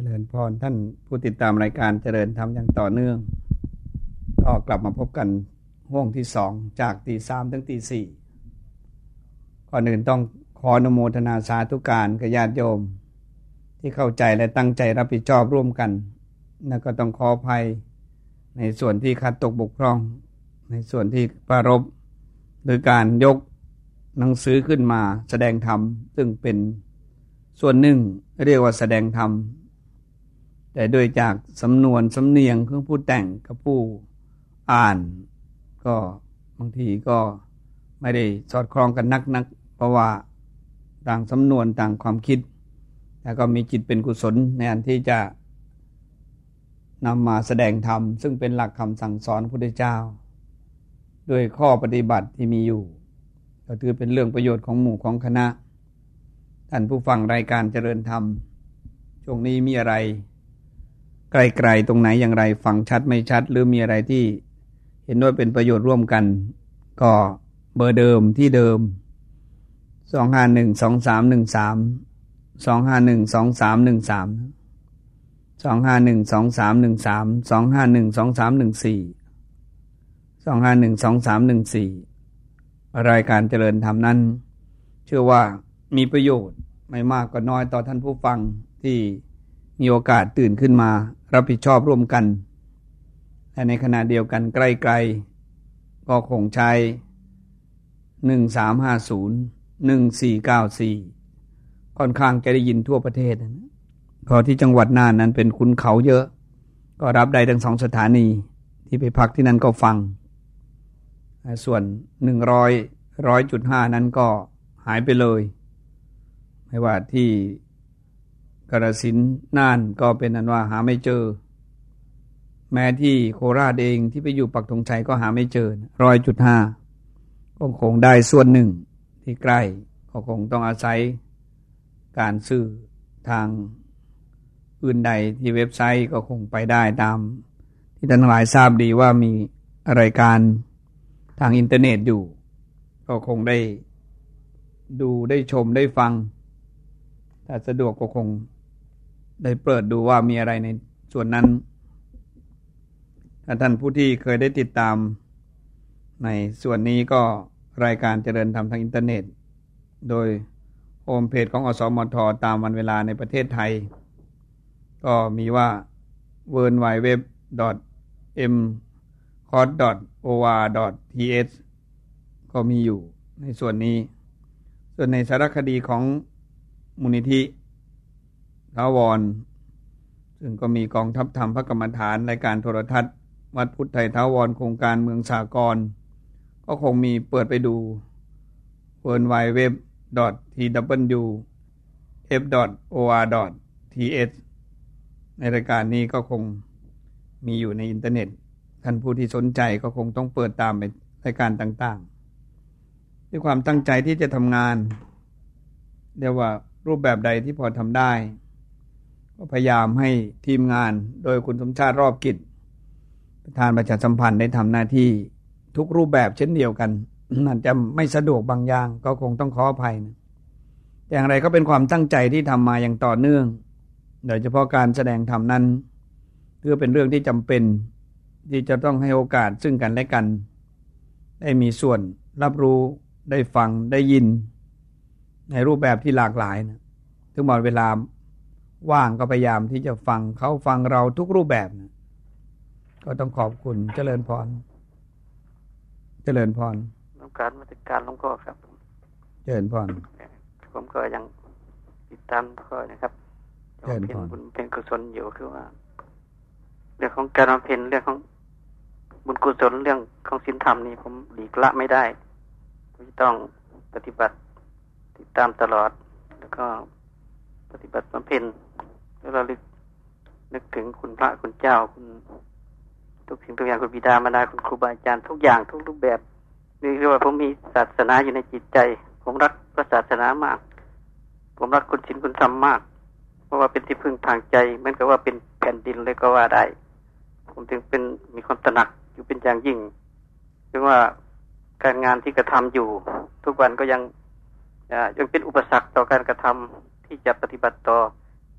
จริญพรท่านผู้ติดตามรายการเจริญธรรมอย่างต่อเนื่อง ก็กลับมาพบกันห่วงที่สองจากตีสามถึงตีสี่ก่อนอื่นต้องขออนุโมทนาสาธุการกับญาติโยม ที่เข้าใจและตั้งใจรับผิดชอบร่วมกัน แล้วก็ต้องขออภัยในส่วนที่ขาดตกบกพร่อง ในส่วนที่ปรารบโดยการยกหนังสือขึ้นมาแสดงธรรมซึ่งเป็นส่วนหนึ่งเรียกว่าแสดงธรรม แต่โดยจากสำนวนสำเนียงของผู้แต่งกับผู้อ่าน ก็บางทีก็ไม่ได้สอดคล้องกันนักนัก เพราะว่าต่างสำนวนต่างความคิดแต่ก็มีจิตเป็นกุศลในอันที่จะนำมาแสดงธรรม ซึ่งเป็นหลักคำสั่งสอนพระพุทธเจ้า ด้วยข้อปฏิบัติที่มีอยู่ ก็ถือเป็นเรื่องประโยชน์ของหมู่ของคณะ ท่านผู้ฟังรายการเจริญธรรมช่วงนี้มีอะไร ไกลๆตรงไหนอย่างไรฟังชัดไม่ชัด หรือมีอะไรที่เห็นว่าเป็นประโยชน์ร่วมกัน ก็เบอร์เดิมที่เดิมสองห้าหนึ่งสองสามหนึ่งสามสองห้าหนึ่งสองสามหนึ่งสามสองห้าหนึ่งสองสามหนึ่งสามสองห้าหนึ่งสองสามหนึ่งสี่สองห้าหนึ่งสองสามหนึ่งสี่รายการเจริญธรรมนั้น เชื่อว่ามีประโยชน์ไม่มากก็น้อยต่อท่านผู้ฟังที่มีโอกาสตื่นขึ้นมา รับผิดชอบร่วมกันแต่ในขณะเดียวกันใกล้ๆก็คงใช้หนึ่งสามห้าศูนย์หนึ่งสี่เก้าสี่ค่อนข้างจะได้ยินทั่วประเทศนะพอที่จังหวัดน่านนั้นเป็นคุณเขาเยอะ ก็รับได้ทั้งสองสถานีที่ไปพักที่นั่นก็ฟัง ส่วนหนึ่งร้อยร้อยจุดห้านั้นก็หายไปเลย ไม่ว่าที่ กระสินน่านก็เป็นอันว่าหาไม่เจอ แม้ที่โคราชเองที่ไปอยู่ปักธงชัยก็หาไม่เจอร้อยจุดห้าก็คงได้ส่วนหนึ่งที่ใกล้ก็คงต้องอาศัยการซื้อทางอื่นใดที่เว็บไซต์ก็คงไปได้ตาม ที่ท่านหลายทราบดีว่ามีรายการทางอินเทอร์เน็ตอยู่ ก็คงได้ดูได้ชมได้ฟัง ถ้าสะดวกก็คง ได้เปิดดูว่ามีอะไรในส่วนนั้นถ้าท่านผู้ที่เคยได้ติดตามในส่วนนี้ก็รายการเจริญธรรมทางอินเทอร์เน็ต โดยโฮมเพจของอสมทตามวันเวลาในประเทศไทย ก็มีว่า w w w m c o t o r t h ก็มีอยู่ในส่วนนี้ ส่วนในสารคดีของมูลนิธิ ถาวร ซึ่งก็มีกองทัพธรรมพระกรรมฐานรายการโทรทัศน์ วัดพุทธไทยทาวรโครงการเมืองสากรก็คงมีเปิดไปดู w w w t w f o r t h ในรายการนี้ก็คงมีอยู่ในอินเทอร์เน็ต ท่านผู้ที่สนใจก็คงต้องเปิดตามไปรายการต่างๆ ด้วยความตั้งใจที่จะทำงานเรียกว่ารูปแบบใดที่พอทำได้ ก็พยายามให้ทีมงานโดยคุณสมชาติรอบกิจ ประธานประชาสัมพันธ์ได้ทำหน้าที่ทุกรูปแบบเช่นเดียวกันอาจจะไม่สะดวกบางอย่าง ก็คงต้องขออภัยนะอย่างไรก็เป็นความตั้งใจที่ทำมาอย่างต่อเนื่อง โดยเฉพาะการแสดงธรรมนั้น เพื่อเป็นเรื่องที่จำเป็น ที่จะต้องให้โอกาสซึ่งกันและกัน ได้มีส่วนรับรู้ได้ฟังได้ยิน ในรูปแบบที่หลากหลายนะถึงหมดเวลา ว่างก็พยายามที่จะฟังเขาฟังเราทุกรูปแบบนะก็ต้องขอบคุณเจริญพร เจริญพรน้องการมาติการหลวงพ่อครับ เจริญพร ผมก็ยังติดตามพ่อนะครับเจริญพรบุญเป็นกุศลอยู่คือว่า เรื่องของการบำเพ็ญเรื่องของบุญกุศลเรื่องของศีลธรรมนี่ผมหลีกละไม่ได้ผมต้องปฏิบัติติดตามตลอด แล้วก็ปฏิบัติบำเพ็ญ แล้วเราลึกนึกถึงคุณพระคุณเจ้าคุณทุกสิ่งทุกอย่างคุณบิดามารดาคุณครูบาอาจารย์ทุกอย่างทุกรูปแบบนี่เรียกว่าผมมีศาสนาอยู่ในจิตใจ ผมรักพระศาสนามาก ผมรักคุณศีลคุณธรรมมาก เพราะว่าเป็นที่พึ่งทางใจเหมือนกับว่าเป็นแผ่นดินเลยก็ว่าได้ ผมจึงเป็นมีความตระหนักอยู่เป็นอย่างยิ่งถึงว่าการงานที่กระทำอยู่ ทุกวันก็ยังยังเป็นอุปสรรคต่อการกระทำที่จะปฏิบัติต่อ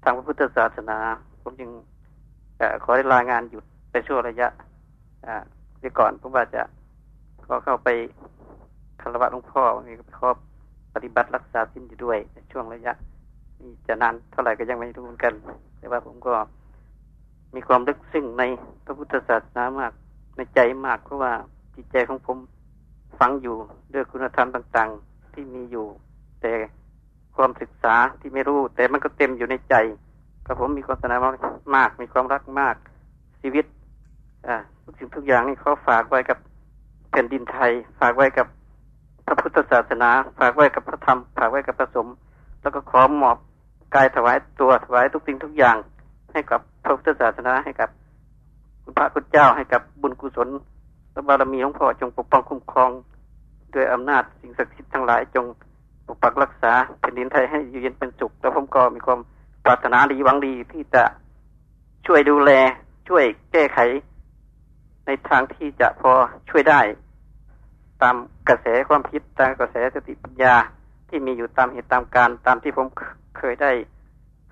ทางพระพุทธศาสนา ผมจึงขอได้ลางานหยุดไปช่วงระยะเดี๋ยวก่อนผมว่าจะขอเข้าไปคารวะหลวงพ่อมีขอปฏิบัติรักษาสิ้นอยู่ด้วยในช่วงระยะนี่จะนานเท่าไหร่ก็ยังไม่รู้เหมือนกัน แต่ว่าผมก็มีความลึกซึ้งในพระพุทธศาสนามากในใจมากเพราะว่าจิตใจของผมฝังอยู่ด้วยคุณธรรมต่าง ๆ ที่มีอยู่ แต่ ความศึกษาที่ไม่รู้ แต่มันก็เต็มอยู่ในใจกับผมมีความศรัทธามาก มีความรักมาก ชีวิตทุกสิ่งทุกอย่างนี่เขาฝากไว้กับแผ่นดินไทย ฝากไว้กับพระพุทธศาสนา ฝากไว้กับพระธรรม ฝากไว้กับพระสมแล้วก็ขอมอบกายถวายตัวถวายทุกสิ่งทุกอย่าง ให้กับพระพุทธศาสนาให้กับคุณพระคุณเจ้าให้กับบุญกุศลและบารมีของพ่อจงปกป้องคุ้มครอง ด้วยอำนาจสิ่งศักดิ์สิทธิ์ทั้งหลายจง ปกปักรักษาแผ่นดินไทยให้อยู่เย็นเป็นสุข แล้วผมก็มีความปรารถนาดีหวังดีที่จะช่วยดูแลช่วยแก้ไข ในทางที่จะพอช่วยได้ ตามกระแสความคิดตามกระแสสติปัญญาที่มีอยู่ตามเหตุตามการตามที่ผมเคยได้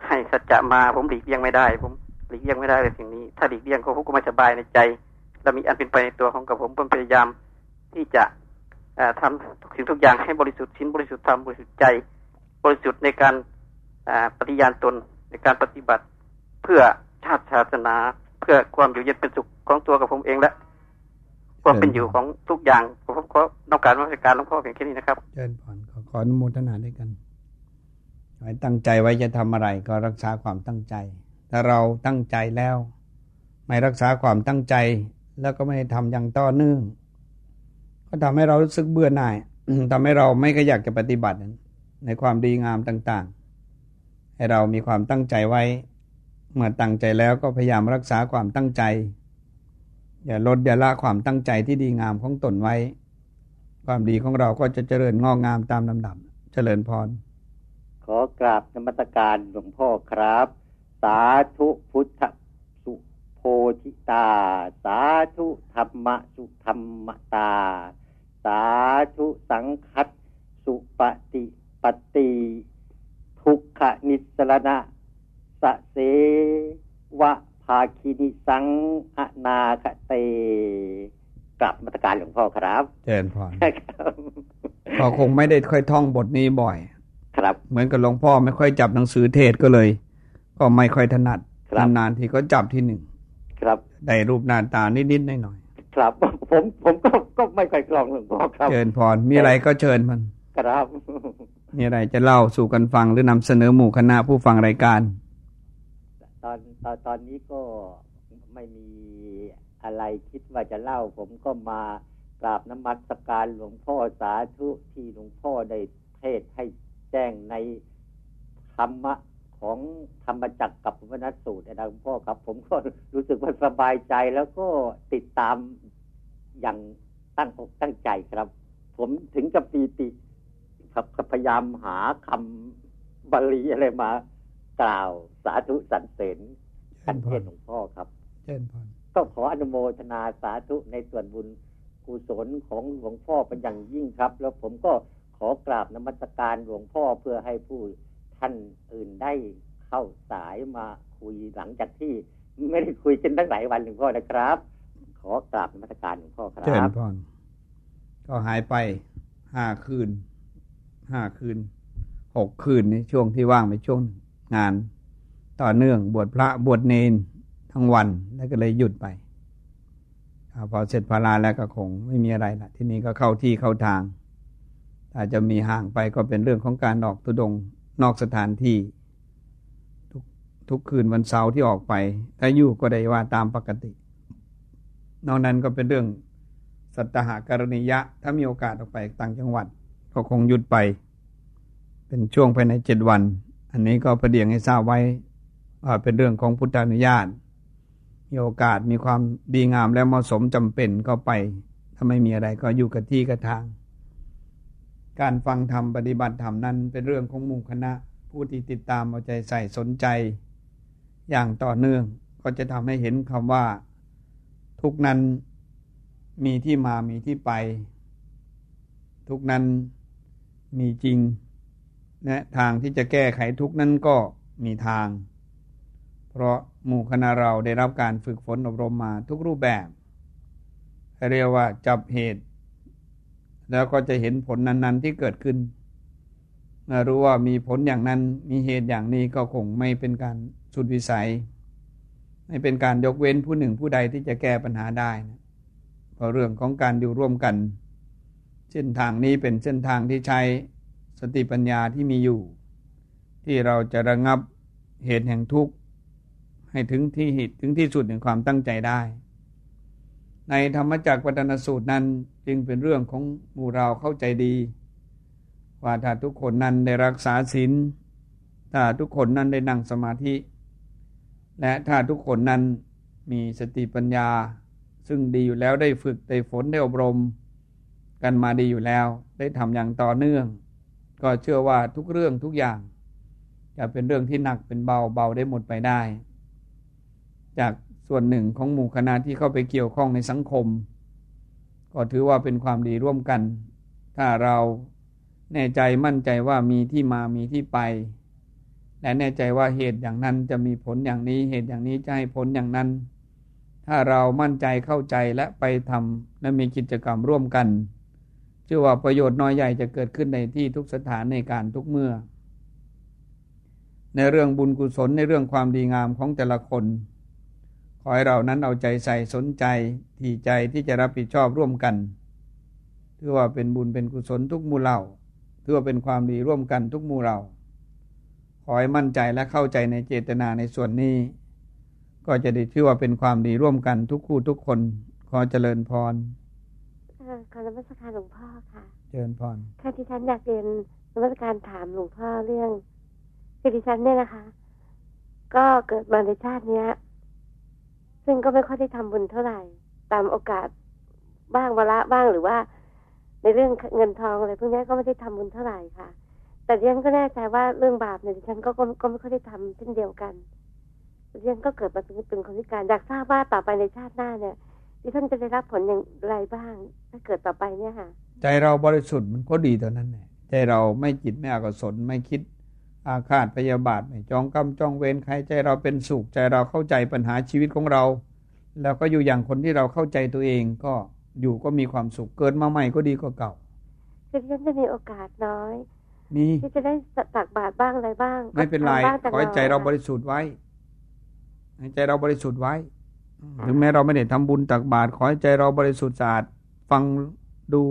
ให้สัจจะมา ผมหลีกเลี่ยงไม่ได้ ผมหลีกเลี่ยงไม่ได้เลยสิ่งนี้ ถ้าหลีกเลี่ยงก็ผมก็ไม่สบายในใจและมีอันเป็นไปในตัวของกับผมผมพยายามที่จะ ทำทุกสิ่งทุกอย่างให้บริสุทธิ์ชิ้นบริสุทธิ์ธรรมบริสุทธิ์ใจ บริสุทธิ์ในการปฏิญาณตนในการปฏิบัติ เพื่อชาติศาสนา เพื่อความอยู่เย็นเป็นสุขของตัวกับผมเองและความเป็นอยู่ของทุกอย่างผมขอต้องการมาตรการหลวงพ่อเพียงแค่นี้นะครับเชิญผ่อนขอขออนุโมทนาด้วยกันไว้ตั้งใจไว้จะทำอะไรก็รักษาความตั้งใจ ถ้าเราตั้งใจแล้ว ไม่รักษาความตั้งใจ แล้วก็ไม่ทำอย่างต่อเนื่อง ก็ทำให้เรารู้สึกเบื่อหน่ายทำให้เราไม่ก็อยากจะปฏิบัติในความดีงามต่าง ๆ ให้เรามีความตั้งใจไว้ เมื่อตั้งใจแล้วก็พยายามรักษาความตั้งใจ อย่าลดอย่าละความตั้งใจที่ดีงามของตนไว้ ความดีของเราก็จะเจริญงอกงามตามลำดับ เจริญพร ขอกราบนมัสการหลวงพ่อครับ สาธุพุทธ ธิตา สาธุธรรมสุธรรมตา สาธุสังคัตสุปฏิปติทุกขนิสรณะสะเสวะภาคินิสังอนาคเตกลับมาตรการหลวงพ่อครับเจนพรพอคงไม่ได้ค่อยท่องบทนี้บ่อย ครับ เหมือนกับหลวงพ่อไม่ค่อยจับหนังสือเทศก็เลย ก็ไม่ค่อยถนัดนานๆทีก็จับที่หนึ่ง ครับได้รูปหน้าตานิดๆหน่อยครับ ผมผมก็ก็ไม่ค่อยกลองหลวงพ่อครับเชิญพรมีอะไรก็เชิญมันครับมีอะไรจะเล่าสู่กันฟังหรือนำเสนอหมู่คณะผู้ฟังรายการ ตอนตอนตอนนี้ก็ไม่มีอะไรคิดว่าจะเล่า ผมก็มากราบน้ำมัสการหลวงพ่อสาธุที่หลวงพ่อได้เทศให้แจ้งในธรรมะ ของธรรมจักรกับพระนัสูตรนะหลวงพ่อครับ ผมก็รู้สึกว่าสบายใจแล้วก็ติดตามอย่างตั้งอกตั้งใจครับ ผมถึงกับปีติพยายามหาคำบาลีอะไรมา กล่าวสาธุสรรเสริญกันเทศหลวงพ่อครับก็ขออนุโมทนาสาธุในส่วนบุญกุศลของหลวงพ่อเป็นอย่างยิ่งครับ แล้วผมก็ขอกราบนมัสการหลวงพ่อเพื่อให้ผู้ ท่านอื่นได้เข้าสายมาคุยหลังจากที่ไม่ได้คุยกันตั้งหลายวันหลวงพ่อนะครับ ขอกราบนมัสการหลวงพ่อครับเจริญพรก็หายไปห้าคืนห้าคืนหกคืนในช่วงที่ว่างไปช่วงงาน ต่อเนื่องบวชพระบวชเนนทั้งวันแล้วก็เลยหยุดไปพอเสร็จพาราแล้วก็คงไม่มีอะไรละที่นี้ก็เข้าที่เข้าทางถ้าจะมีห่างไปก็เป็นเรื่องของการออกตุดง นอกสถานที่ ทุกทุกคืนวันเสาร์ที่ออกไปถ้าอยู่ก็ได้ว่าตามปกติ นอกนั้นก็เป็นเรื่องสัตหากรณียะ ถ้ามีโอกาสออกไปต่างจังหวัด ก็คงหยุดไป เป็นช่วงภายในเจ็ดวัน อันนี้ก็ประเดียงให้ทราบไว้ว่าเป็นเรื่องของพุทธานุญาตมีโอกาสมีความดีงามและเหมาะสมจำเป็นก็ไป ถ้าไม่มีอะไรก็อยู่กับที่กับทาง การฟังธรรมปฏิบัติธรรมนั้นเป็นเรื่องของหมู่คณะ ผู้ที่ติดตามเอาใจใส่สนใจ อย่างต่อเนื่องก็จะทำให้เห็นคำว่า ทุกนั้นมีที่มามีที่ไป ทุกนั้นมีจริงและทางที่จะแก้ไขทุกนั้นก็มีทาง เพราะหมู่คณะเราได้รับการฝึกฝนอบรมมาทุกรูปแบบ เรียกว่าจับเหตุ แล้วก็จะเห็นผลนั้น ๆ ที่เกิดขึ้นรู้ว่ามีผลอย่างนั้นมีเหตุอย่างนี้ก็คงไม่เป็นการสุดวิสัย ไม่เป็นการยกเว้นผู้หนึ่งผู้ใดที่จะแก้ปัญหาได้นะเพอเรื่องของการอยู่ร่วมกัน เส้นทางนี้เป็นเส้นทางที่ใช้สติปัญญาที่มีอยู่ ที่เราจะระงับเหตุแห่งทุกข์ให้ถึงที่หิตถึงที่สุดแห่งความตั้งใจได้ ในธรรมจักรวัฒนสูตรนั้นจึงเป็นเรื่องของหมู่เราเข้าใจดี ว่าถ้าทุกคนนั้นได้รักษาศีลถ้าทุกคนนั้นได้นั่งสมาธิ และถ้าทุกคนนั้นมีสติปัญญา ซึ่งดีอยู่แล้วได้ฝึกได้ฝนได้อบรม กันมาดีอยู่แล้ว ได้ทำอย่างต่อเนื่อง ก็เชื่อว่าทุกเรื่องทุกอย่าง จะเป็นเรื่องที่หนักเป็นเบาเบาได้หมดไปได้ จาก ส่วนหนึ่งของหมู่คณะที่เข้าไปเกี่ยวข้องในสังคม ก็ถือว่าเป็นความดีร่วมกัน ถ้าเราแน่ใจมั่นใจว่ามีที่มามีที่ไป และแน่ใจว่าเหตุอย่างนั้นจะมีผลอย่างนี้เหตุอย่างนี้จะให้ผลอย่างนั้น ถ้าเรามั่นใจเข้าใจและไปทำและมีกิจกรรมร่วมกันเชื่อว่าประโยชน์น้อยใหญ่จะเกิดขึ้นในที่ทุกสถานในการทุกเมื่อ ในเรื่องบุญกุศลในเรื่องความดีงามของแต่ละคน อให้เรานั้นเอาใจใส่สนใจที่ใจที่จะรับผิดชอบร่วมกันถือว่าเป็นบุญเป็นกุศลทุกมูเหล่าถือว่าเป็นความดีร่วมกันทุกมูเราขอให้มั่นใจและเข้าใจในเจตนาในส่วนนี้ ก็จะได้ชื่อว่าเป็นความดีร่วมกันทุกคู่ทุกคน ขอเจริญพรขอนมัสการหลวงพ่อค่ะเชิญพรค่ะที่ฉันอยากเรียนนมัสการถามหลวงพ่อเรื่องคือดิฉันเนี่ยนะคะ ก็เกิดมาในชาติเนี้ย ซึ่งก็ไม่ค่อยได้ทำบุญเท่าไหร่ ตามโอกาสบ้างวละบ้างหรือว่า ในเรื่องเงินทองอะไรพวกนี้ก็ไม่ได้ทำบุญเท่าไหร่ค่ะ แต่ดิฉันก็แน่ใจว่าเรื่องบาปเนี่ยดิฉันก็ก็ไม่ค่อยได้ทำเช่นเดียวกันดิฉันก็เกิดมาเป็นคนพิการอยากทราบว่าต่อไปในชาติหน้าเนี่ยที่ท่านจะได้รับผลอย่างไรบ้าง ถ้าเกิดต่อไปเนี่ยค่ะ ใจเราบริสุทธิ์มันก็ดีตอนนั้นแหละใจเราไม่จิตไม่อกุศลไม่คิด อาฆาตพยาบาทไม่จองกรรมจองเวรใครใจเราเป็นสุขใจเราเข้าใจปัญหาชีวิตของเรา แล้วก็อยู่อย่างคนที่เราเข้าใจตัวเองก็อยู่ก็มีความสุขเกิดมาใหม่ก็ดีกว่าเก่าคือฉันจะมีโอกาสน้อยมีที่จะได้ตักบาตรบ้างอะไรบ้าง ไม่เป็นไรขอให้ใจเราบริสุทธิ์ไว้ให้ใจเราบริสุทธิ์ไว้ถึงแม้เราไม่ได้ทำบุญตักบาตรขอให้ใจเราบริสุทธิ์สะอาดฟังดู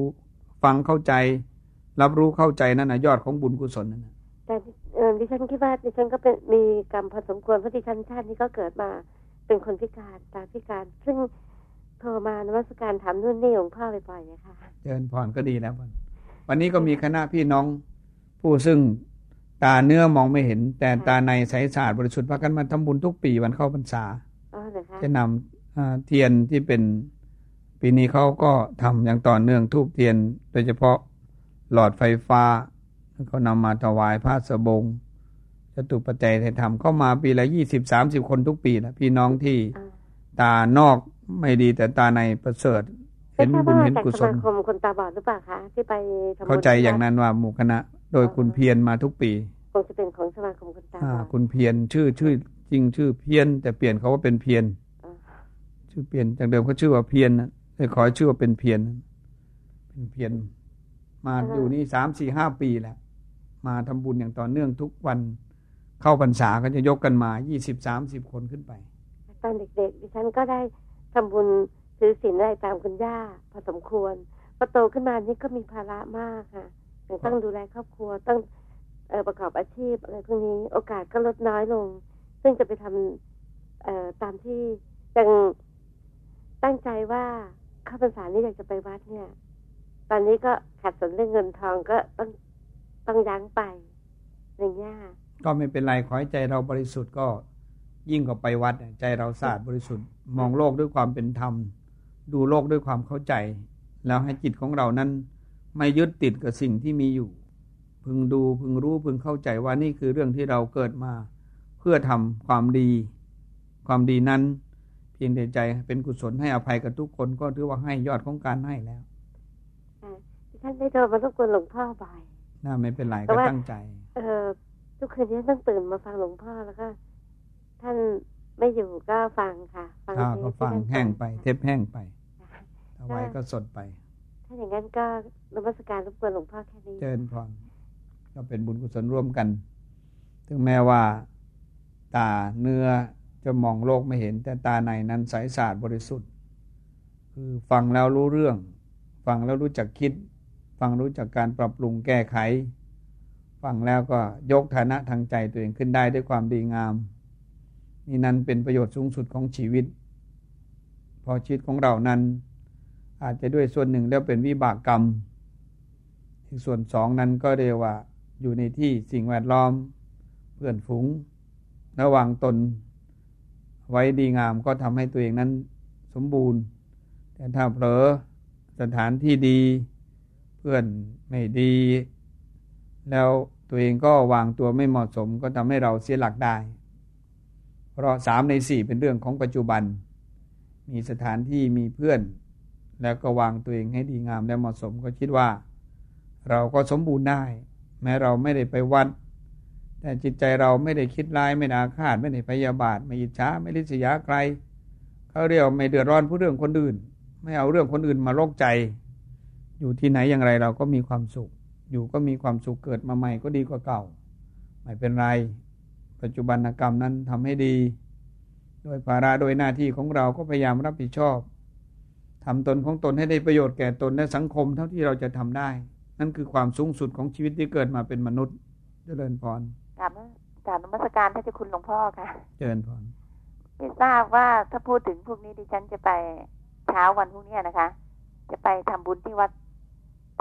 ฟังเข้าใจ รับรู้เข้าใจนั่นนะยอดของบุญกุศลนั่นนะแต่ ดิฉันคิดว่าดิฉันก็เป็นมีกรรมพอสมควรเพราะดิฉันชาตินี้ก็เกิดมาเป็นคนพิการตาพิการ ซึ่งโทรมานวัตการถามนู่นนี่ของพ่อบ่อยๆนะคะเจริญพรก็ดีแล้ววันนี้ก็มีคณะพี่น้องผู้ซึ่งตาเนื้อมองไม่เห็น แต่ตาในใสสะอาดบริสุทธิ์พากันมาทำบุญทุกปีวันเข้าพรรษาจะนำเทียนที่เป็นปีนี้เขาก็ทำอย่างต่อเนื่องทุกเทียน โดยเฉพาะหลอดไฟฟ้า เขานำมาถวายพระสบงจตุปัจจัยไทยธรรมเข้ามาปีละยี่สิบสามสิบคนทุกปีนะพี่น้องที่ตานอกไม่ดีแต่ตาในประเสริฐเห็นบุญเห็นกุศลคมคนตาบอดหรือเปล่าคะที่ไปเข้าใจอย่างนั้นว่าหมู่คณะ โดยคุณเพียรมาทุกปีคงจะเป็นของสมาคมคนตาบอดคุณเพียรชื่อชื่อจริงชื่อเพียนแต่เปลี่ยนเขาว่าเป็นเพียนชื่อเปลี่ยนจากเดิมเขาชื่อว่าเพียนนะเลยขอชื่อว่าเป็นเพียนเป็นเพียนมาอยู่นี่สามสี่ห้าปีแล้ว มาทำบุญอย่างต่อเนื่องทุกวันเข้าพรรษาก็จะยกกันมายี่สิบสามสิบคนขึ้นไป ตอนเด็กๆดิฉันก็ได้ทำบุญถือศีลอะไรตามคุณย่าพอสมควรพอโตขึ้นมานี่ก็มีภาระมากค่ะต้องดูแลครอบครัวต้องประกอบอาชีพอะไรพวกนี้โอกาสก็ลดน้อยลง ซึ่งจะไปทำตามที่ยังตั้งใจว่าข้าพรรษานี้อยากจะไปวัดเนี่ย ตอนนี้ก็ขัดสนเรื่องเงินทองก็ต้อง ต้องยั้งไปอย่างเงี้ยก็ไม่เป็นไรขอให้ใจเราบริสุทธิ์ก็ยิ่งกว่าไปวัดใจเราสะอาดบริสุทธิ์ มองโลกด้วยความเป็นธรรม ดูโลกด้วยความเข้าใจ แล้วให้จิตของเรานั้น ไม่ยึดติดกับสิ่งที่มีอยู่ พึงดูพึงรู้พึงเข้าใจว่านี่คือเรื่องที่เราเกิดมา เพื่อทำความดี ความดีนั้น เพียงแต่ใจเป็นกุศลให้อภัยกับทุกคนก็ถือว่าให้ยอดของการให้แล้วท่านได้โทรมาทุกคนหลวงพ่อบ่อย น่าไม่เป็นไรก็ตั้งใจ เออทุกคืนนี้ต้องตื่นมาฟังหลวงพ่อแล้วก็ท่านไม่อยู่ก็ฟังค่ะฟังก็ฟังแห้งไป เทปแห้งไปเอาไว้ก็สดไป ถ้าอย่างนั้นก็รมัสการรบกวนหลวงพ่อแค่นี้ เจริญพรก็เป็นบุญกุศลร่วมกันถึงแม้ว่า ตาเนื้อจะมองโลกไม่เห็น แต่ตาในนั้นใสสะอาดบริสุทธิ์ คือฟังแล้วรู้เรื่อง ฟังแล้วรู้จักคิด ฟังรู้จักการปรับปรุงแก้ไข ฟังแล้วก็ยกฐานะทางใจตัวเองขึ้นได้ด้วยความดีงาม นี่นั้นเป็นประโยชน์สูงสุดของชีวิต พอชีวิตของเรานั้น อาจจะด้วยส่วนหนึ่งแล้วเป็นวิบากกรรม อีกส่วนสองนั้นก็เรียกว่าอยู่ในที่สิ่งแวดล้อม เพื่อนฝูงระวังตนไว้ดีงามก็ทำให้ตัวเองนั้นสมบูรณ์ แต่ถ้าเผลอสถานที่ดี พื่อนไม่ดี แล้วตัวเองก็วางตัวไม่เหมาะสมก็ทำให้เราเสียหลักได้ เพราะสามในสี่เป็นเรื่องของปัจจุบัน มีสถานที่มีเพื่อน แล้วก็วางตัวเองให้ดีงามและเหมาะสมก็คิดว่า เราก็สมบูรณ์ได้ แม้เราไม่ได้ไปวัด แต่จิตใจเราไม่ได้คิดร้ายไม่นาคาดไม่ได้พยาบาท ไม่อิจฉาไม่ริษยาใครเขาเรียกไม่เดือดร้อนผู้เรื่องคนอื่น ไม่เอาเรื่องคนอื่นมาโรคใจ อยู่ที่ไหนอย่างไรเราก็มีความสุข อยู่ก็มีความสุขเกิดมาใหม่ก็ดีกว่าเก่า ไม่เป็นไร ปัจจุบันกรรมนั้นทำให้ดี โดยภาระโดยหน้าที่ของเราก็พยายามรับผิดชอบทำตนของตนให้ได้ประโยชน์แก่ตนและสังคมเท่าที่เราจะทำได้ นั่นคือความสูงสุดของชีวิตที่เกิดมาเป็นมนุษย์เจริญพรกราบกราบนมัสการท่านเจ้าคุณหลวงพ่อค่ะเจริญพรไม่ทราบว่าถ้าพูดถึงพวกนี้ดิฉันจะไปเช้าวันพรุ่งนี้นะคะ จะไปทำบุญที่วัด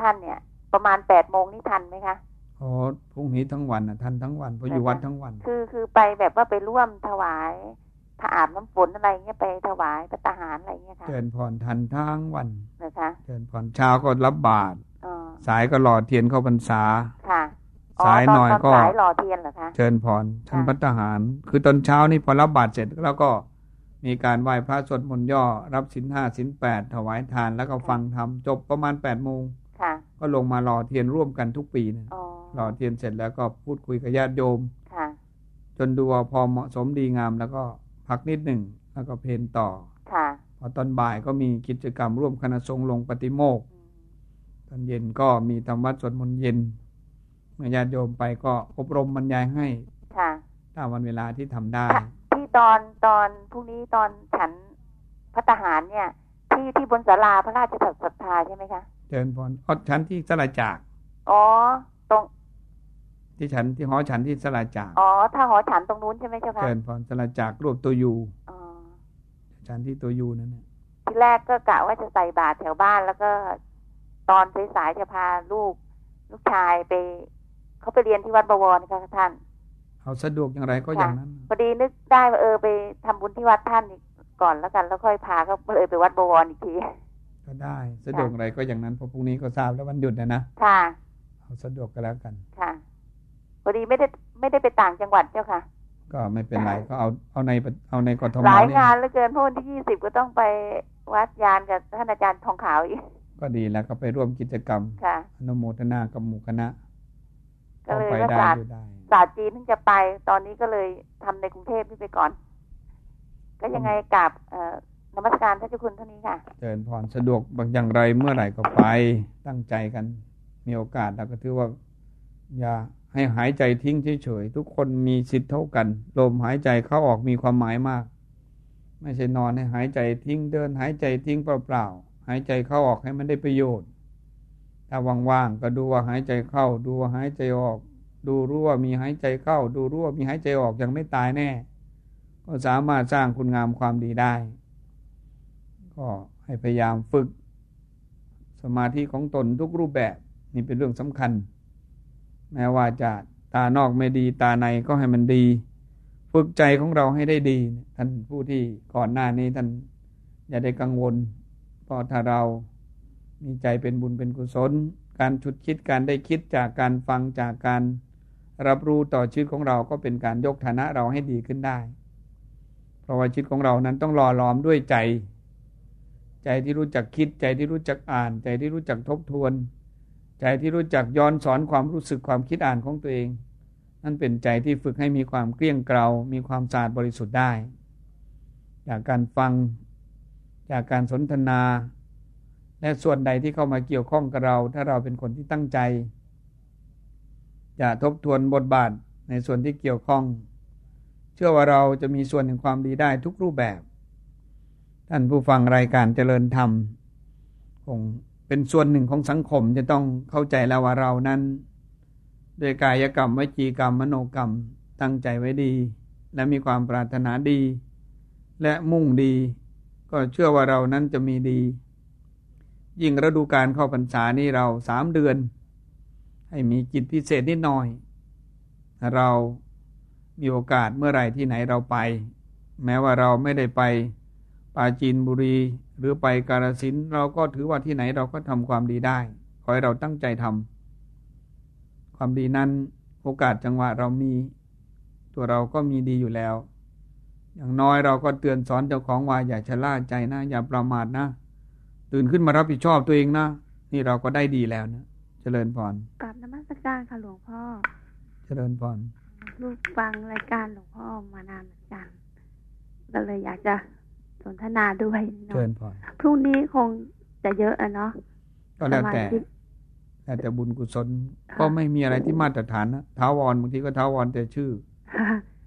ท่านเนี่ย ประมาณแปดโมงนี่ทันไหมคะอ๋อพรุ่งนี้ทั้งวันอะทันทั้งวันเพราะอยู่วัดทั้งวัน คือคือไปแบบว่าไปร่วมถวายพระอาบน้ำฝนอะไรเงี้ยไปถวายพระทหารอะไรเงี้ยค่ะเจริญพรทันทั้งวันนะคะเจริญพรเช้าก็รับบาตรสายก็หล่อเทียนเข้าพรรษาค่ะสายหน่อยก็สายหล่อเทียนเหรอคะเชิญพรท่านพัฒหาร คือตอนเช้านี่พอรับบาตรเสร็จแล้วก็มีการไหว้พระสวดมนต์ย่อ รับสินห้าสินแปดถวายทานแล้วก็ฟังธรรมจบประมาณแปดโมง ก็ลงมาหล่อเทียนร่วมกันทุกปีนะหล่อเทียนเสร็จแล้วก็พูดคุยกับญาติโยมจนดูว่าพอเหมาะสมดีงามแล้วก็พักนิดหนึ่งแล้วก็เพนต่อพอตอนบ่ายก็มีกิจกรรมร่วมคณะสงฆ์ลงปฏิโมกตอนเย็นก็มีธรรมวัดสวดมนต์เย็น เมื่อญาติโยมไปก็อบรมบรรยายให้ค่ะตามวันเวลาที่ทำได้ ที่ตอนตอนพรุ่งนี้ตอนฉันพระทหารเนี่ย ที่ที่บนศาลาพระราชศรัทธาใช่ไหมคะ เจิญพรอ๋อฉันที่สลาจาก อ๋อ ตรง ที่ฉันที่หอฉันที่สลาจาก อ๋อ ถ้าหอฉันตรงนู้นใช่ไหมเจ้าค่ะเจิญพรสลาจากรวบตัวยูอ๋อฉันที่ตัวยูนั่นเนี่ยที่แรกก็กะว่าจะใส่บาตรแถวบ้านแล้วก็ ตอนสายๆจะพาลูก ลูกชายไปเขาไปเรียนที่วัดบวรค่ะท่านเอาสะดวกอย่างไรก็อย่างนั้นพอดีนึกได้ว่าเออไปทำบุญที่วัดท่านก่อนแล้วกัน แล้วค่อยพาเขาเลยไปวัดบวรอีกที ก็ได้สะดวกอะไรก็อย่างนั้นเพราะพรุ่งนี้ก็ทราบแล้ววันหยุดนะนะค่ะเอาสะดวกก็แล้วกัน ค่ะพอดีไม่ได้ไม่ได้ไปต่างจังหวัดเจ้าค่ะ ก็ไม่เป็นไรก็เอาเอาในเอาในกทมหลายงานเหลือเกินเพราะวันที่ยี่สิบก็ต้องไปวัดยานกับท่านอาจารย์ทองขาวอีกก็ดีแล้วก็ไปร่วมกิจกรรมอนุโมทนากับหมู่คณะก็เลยว่าศาสตร์ศาสตร์จีนถึงจะไป ตอนนี้ก็เลยทำในกรุงเทพที่ไปก่อน ก็ยังไงกับ นมัสการท่านเจ้าคุณเท่านี้ค่ะเจริญพรสะดวกบางอย่างไรเมื่อไหร่ก็ไปตั้งใจกัน มีโอกาสเราก็ถือว่า อย่าให้หายใจทิ้งเฉยๆทุกคนมีสิทธิ์เท่ากัน ลมหายใจเข้าออกมีความหมายมาก ไม่ใช่นอนให้หายใจทิ้งเดินหายใจทิ้งเปล่าๆหายใจเข้าออกให้มันได้ประโยชน์ถ้าว่างๆก็ดูว่าหายใจเข้า ดูว่าหายใจออก ดูรู้ว่ามีหายใจเข้า ดูรู้ว่ามีหายใจออกยังไม่ตายแน่ ก็สามารถสร้างคุณงามความดีได้ ก็ให้พยายามฝึกสมาธิของตนทุกรูปแบบ นี่เป็นเรื่องสำคัญ แม้ว่าจะตานอกไม่ดีตาในก็ให้มันดี ฝึกใจของเราให้ได้ดี ท่านผู้ที่ก่อนหน้านี้ท่านอย่าได้กังวลเพราะถ้าเรามีใจเป็นบุญเป็นกุศล การชุดคิดการได้คิดจากการฟังจากการรับรู้ต่อชีวิตของเราก็เป็นการยกฐานะเราให้ดีขึ้นได้ เพราะว่าชีวิตของเรานั้นต้องหล่อหลอมด้วยใจ ใจที่รู้จักคิด ใจที่รู้จักอ่าน ใจที่รู้จักทบทวน ใจที่รู้จักย้อนสอนความรู้สึกความคิดอ่านของตัวเอง นั่นเป็นใจที่ฝึกให้มีความเกลี้ยงเกลา มีความสะอาดบริสุทธิ์ได้ จากการฟัง จากการสนทนา และส่วนใดที่เข้ามาเกี่ยวข้องกับเรา ถ้าเราเป็นคนที่ตั้งใจ จะทบทวนบทบาทในส่วนที่เกี่ยวข้อง เชื่อว่าเราจะมีส่วนแห่งความดีได้ทุกรูปแบบ ท่านผู้ฟังรายการเจริญธรรมคงเป็นส่วนหนึ่งของสังคมจะต้องเข้าใจแล้วว่าเรานั้นโดยกายกรรมวิจีกรรมมโนกรรมตั้งใจไว้ดี และมีความปรารถนาดี และมุ่งดี ก็เชื่อว่าเรานั้นจะมีดี ยิ่งฤดูการเข้าพรรษานี้เราสามเดือน ให้มีจิตพิเศษนิดหน่อย เรามีโอกาสเมื่อไหร่ที่ไหนเราไป แม้ว่าเราไม่ได้ไป ปาจีนบุรี หรือไปกาลสินเราก็ถือว่าที่ไหนเราก็ทำความดีได้ ขอให้เราตั้งใจทำความดีนั้นโอกาสจังหวะเรามี ตัวเราก็มีดีอยู่แล้ว อย่างน้อยเราก็เตือนสอนเจ้าของว่าอย่าชะล่าใจนะ อย่าประมาทนะ ตื่นขึ้นมารับผิดชอบตัวเองนะ นี่เราก็ได้ดีแล้วนะ เจริญพรกราบนมัสการค่ะหลวงพ่อ เจริญพรลูกฟังรายการหลวงพ่อมานานเหมือนกันก็เลยอยากจะ สนทนาด้วยเชิญพอพรุ่งนี้คงจะเยอะอะเนาะก็แล้วแต่แล้วแต่บุญกุศลก็ไม่มีอะไรที่มาตรฐานนะท้าวรบางทีก็ท้าวรแต่ชื่อ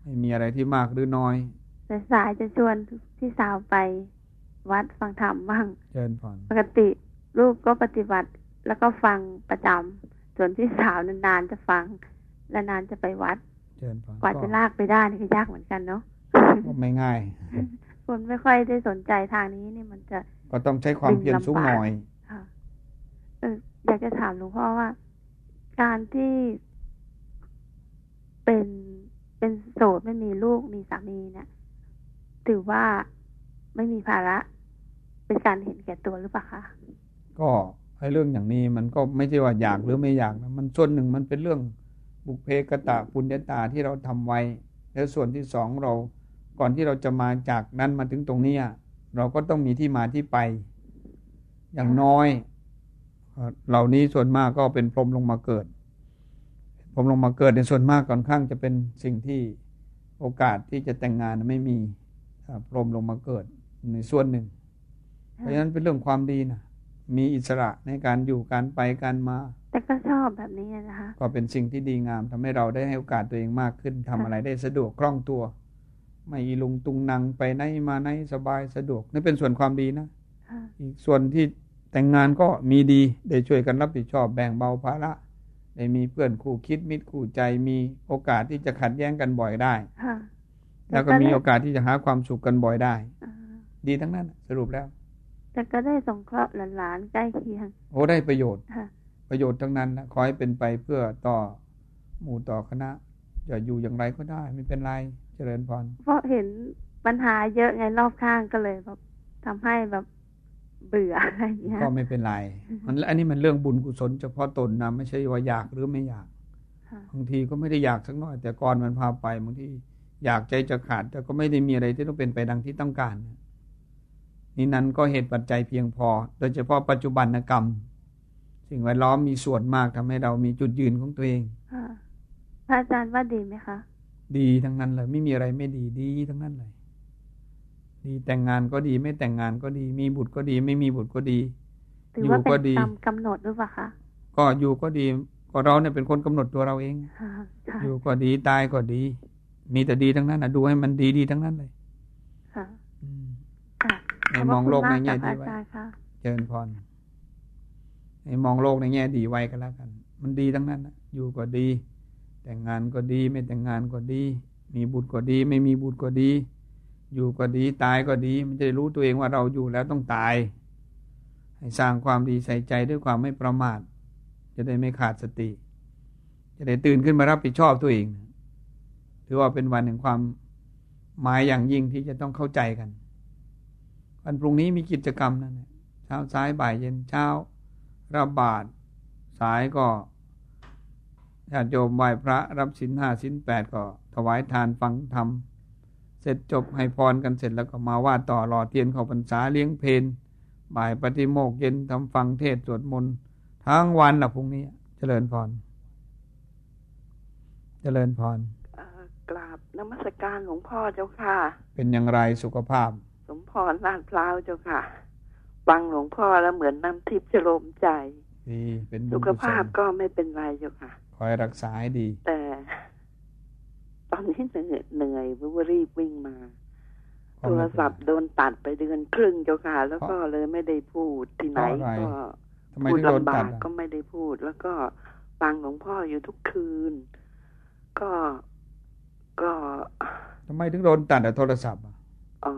ไม่มีอะไรที่มากหรือน้อยแต่สายจะชวนพี่สาวไปวัดฟังธรรมบ้างเชิญพรปกติลูกก็ปฏิบัติแล้วก็ฟังประจำส่วนพี่สาวนานๆจะฟังและนานจะไปวัดกว่าจะลากไปได้นี่ก็ยากเหมือนกันเนาะก็ไม่ง่าย คนไม่ค่อยได้สนใจทางนี้นี่มันจะ ก็ต้องใช้ความเพียรสูงหน่อยค่ะเอออยากจะถามหลวงพ่อว่า การที่เป็นเป็นโสดไม่มีลูกมีสามีเนี่ยถือว่าไม่มีภาระเป็นการเห็นแก่ตัวหรือเปล่าคะก็ให้เรื่องอย่างนี้มันก็ไม่ใช่ว่าอยากหรือไม่อยากนะมันส่วนหนึ่งมันเป็นเรื่องบุพเพกตะปุญญาตาที่เราทำไว้ แล้วส่วนที่สองเรา ก่อนที่เราจะมาจากนั้นมาถึงตรงนี้เราก็ต้องมีที่มาที่ไป อย่างน้อย เหล่านี้ส่วนมากก็เป็นพรมลงมาเกิดพรมลงมาเกิดในส่วนมากก่อนข้างจะเป็นสิ่งที่โอกาสที่จะแต่งงานไม่มีพรมลงมาเกิดในส่วนหนึ่ง เพราะฉะนั้นเป็นเรื่องความดีนะมีอิสระในการอยู่การไปการมา แต่ก็ชอบแบบนี้นะคะ ก็เป็นสิ่งที่ดีงามทำให้เราได้ให้โอกาสตัวเองมากขึ้นทำอะไรได้สะดวกคล่องตัว ไม่ลุงตุงนังไปไหนมาไหนสบายสะดวกนี่เป็นส่วนความดีนะอีกส่วนที่แต่งงานก็มีดีได้ช่วยกันรับผิดชอบแบ่งเบาภาระได้มีเพื่อนคู่คิดมิตรคู่ใจมีโอกาสที่จะขัดแย้งกันบ่อยได้แล้วก็มีโอกาสที่จะหาความสุขกันบ่อยได้ดีทั้งนั้นสรุปแล้ว แต่ก็ได้สงเคราะห์หลานๆใกล้เคียงโอ้ได้ประโยชน์ประโยชน์ทั้งนั้นนะขอให้เป็นไปเพื่อต่อหมู่ต่อคณะ จะอยู่อย่างไรก็ได้ไม่เป็นไร เจริญพรเพราะเห็นปัญหาเยอะไงรอบข้างก็เลยแบบทำให้แบบเบื่ออะไรอย่างเงี้ยก็ไม่เป็นไรมันอันนี้มันเรื่องบุญกุศลเฉพาะตนนะไม่ใช่ว่าอยากหรือไม่อยากบางทีก็ไม่ได้อยากสักน้อย แต่ก่อนมันพาไปบางทีอยากใจจะขาด แต่ก็ไม่ได้มีอะไรที่ต้องเป็นไปดังที่ต้องการนี่นั้นก็เหตุปัจจัยเพียงพอ โดยเฉพาะปัจจุบันกรรม สิ่งแวดล้อมมีส่วนมากทำให้เรามีจุดยืนของตัวเองพระอาจารย์ว่าดีไหมคะ ดีทั้งนั้นเลย ไม่มีอะไรไม่ดีดีทั้งนั้นเลย ดีแต่งงานก็ดี ไม่แต่งงานก็ดี มีบุตรก็ดี ไม่มีบุตรก็ดีอยู่ก็ดีตามกำหนดหรือเปล่าคะก็อยู่ก็ดีก็เราเนี่ยเป็นคนกำหนดตัวเราเองอยู่ก็ดีตายก็ดี มีแต่ดีทั้งนั้นนะดูให้มันดีดีทั้งนั้นเลยค่ะในมองโลกในแง่ดีไว้เจริญพรในมองโลกในแง่ดีไว้กันแล้วกัน มันดีทั้งนั้นนะอยู่ก็ดี แต่งงานก็ดี ไม่แต่งงานก็ดี มีบุตรก็ดี ไม่มีบุตรก็ดี อยู่ก็ดีตายก็ดี มันจะรู้ตัวเองว่าเราอยู่แล้วต้องตาย ให้สร้างความดีใส่ใจด้วยความไม่ประมาท จะได้ไม่ขาดสติ จะได้ตื่นขึ้นมารับผิดชอบตัวเองถือว่าเป็นวันแห่งความหมายอย่างยิ่งที่จะต้องเข้าใจกัน วันพรุ่งนี้มีกิจกรรมนั่นเช้าสายบ่ายเย็นเช้ารับาตรสายก็ ญาติโยมไหว้พระรับสินห้าสินแปดก็ถวายทานฟังธรรม เสร็จจบให้พรกันเสร็จแล้วก็มาว่าต่อรอเทียนเข้าพรรษาเลี้ยงเพนบ่ายปฏิโมกเย็นทำฟังเทศสวดมนต์ทั้งวันละพรุ่งนี้ เจริญพร เจริญพรกราบนมัสการหลวงพ่อเจ้าค่ะ เป็นอย่างไรสุขภาพ สมพรลาดพร้าวเจ้าค่ะฟังหลวงพ่อแล้วเหมือนน้ำทิพย์จะลมใจดีเป็นสุขภาพก็ไม่เป็นไรเจ้าค่ะ คอยรักษาให้ดี แต่ ตอนนี้เหนื่อยเหนื่อยเพราะว่ารีบวิ่งมาโทรศัพท์โดนตัดไปเดือนครึ่งเจ้าค่ะ แล้วก็เลยไม่ได้พูดที่ไหนก็พูดลำบากก็ไม่ได้พูด แล้วก็ฟังหลวงพ่ออยู่ทุกคืน ก็ก็ทำไมถึงโดนตัดโทรศัพท์อ๋อ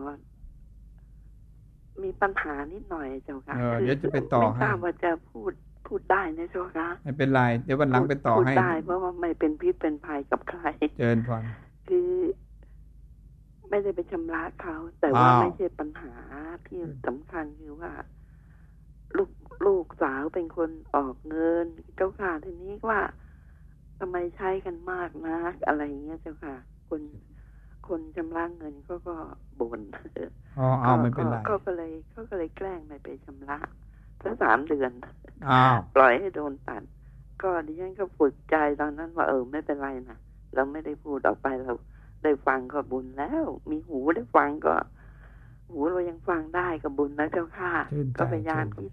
มีปัญหานิดหน่อยเจ้าค่ะเดี๋ยวจะไปต่อให้ไม่ทราบว่าจะพูด พูดได้นะเจ้าค่ะไม่เป็นไรเดี๋ยววันหลังไปต่อให้ได้เพราะว่าไม่เป็นพิษเป็นภัยกับใครเจิญพรคือไม่ได้ไปชำระเขา แต่ว่าไม่ใช่ปัญหาที่สำคัญคือว่า ลูกลูกสาวเป็นคนออกเงิน เจ้าค่ะทีนี้ว่าทำไมใช้กันมากนะอะไรเงี้ยเจ้าค่ะ คนคนชำระเงินเขาก็บ่นอ๋อเอาไม่เป็นไรเขาก็เลยเขาก็เลยแกล้งไม่ไปชำระ สักสามเดือนอ้าวปล่อยให้โดนตัด ก็ดิฉันก็ฝึกใจตอนนั้นว่าเออไม่เป็นไรนะเราไม่ได้พูดออกไปเราได้ฟังก็บุญแล้ว มีหูได้ฟังก็ หูเรายังฟังได้ก็บุญนะเจ้าค่ะ ก็พยายามคิด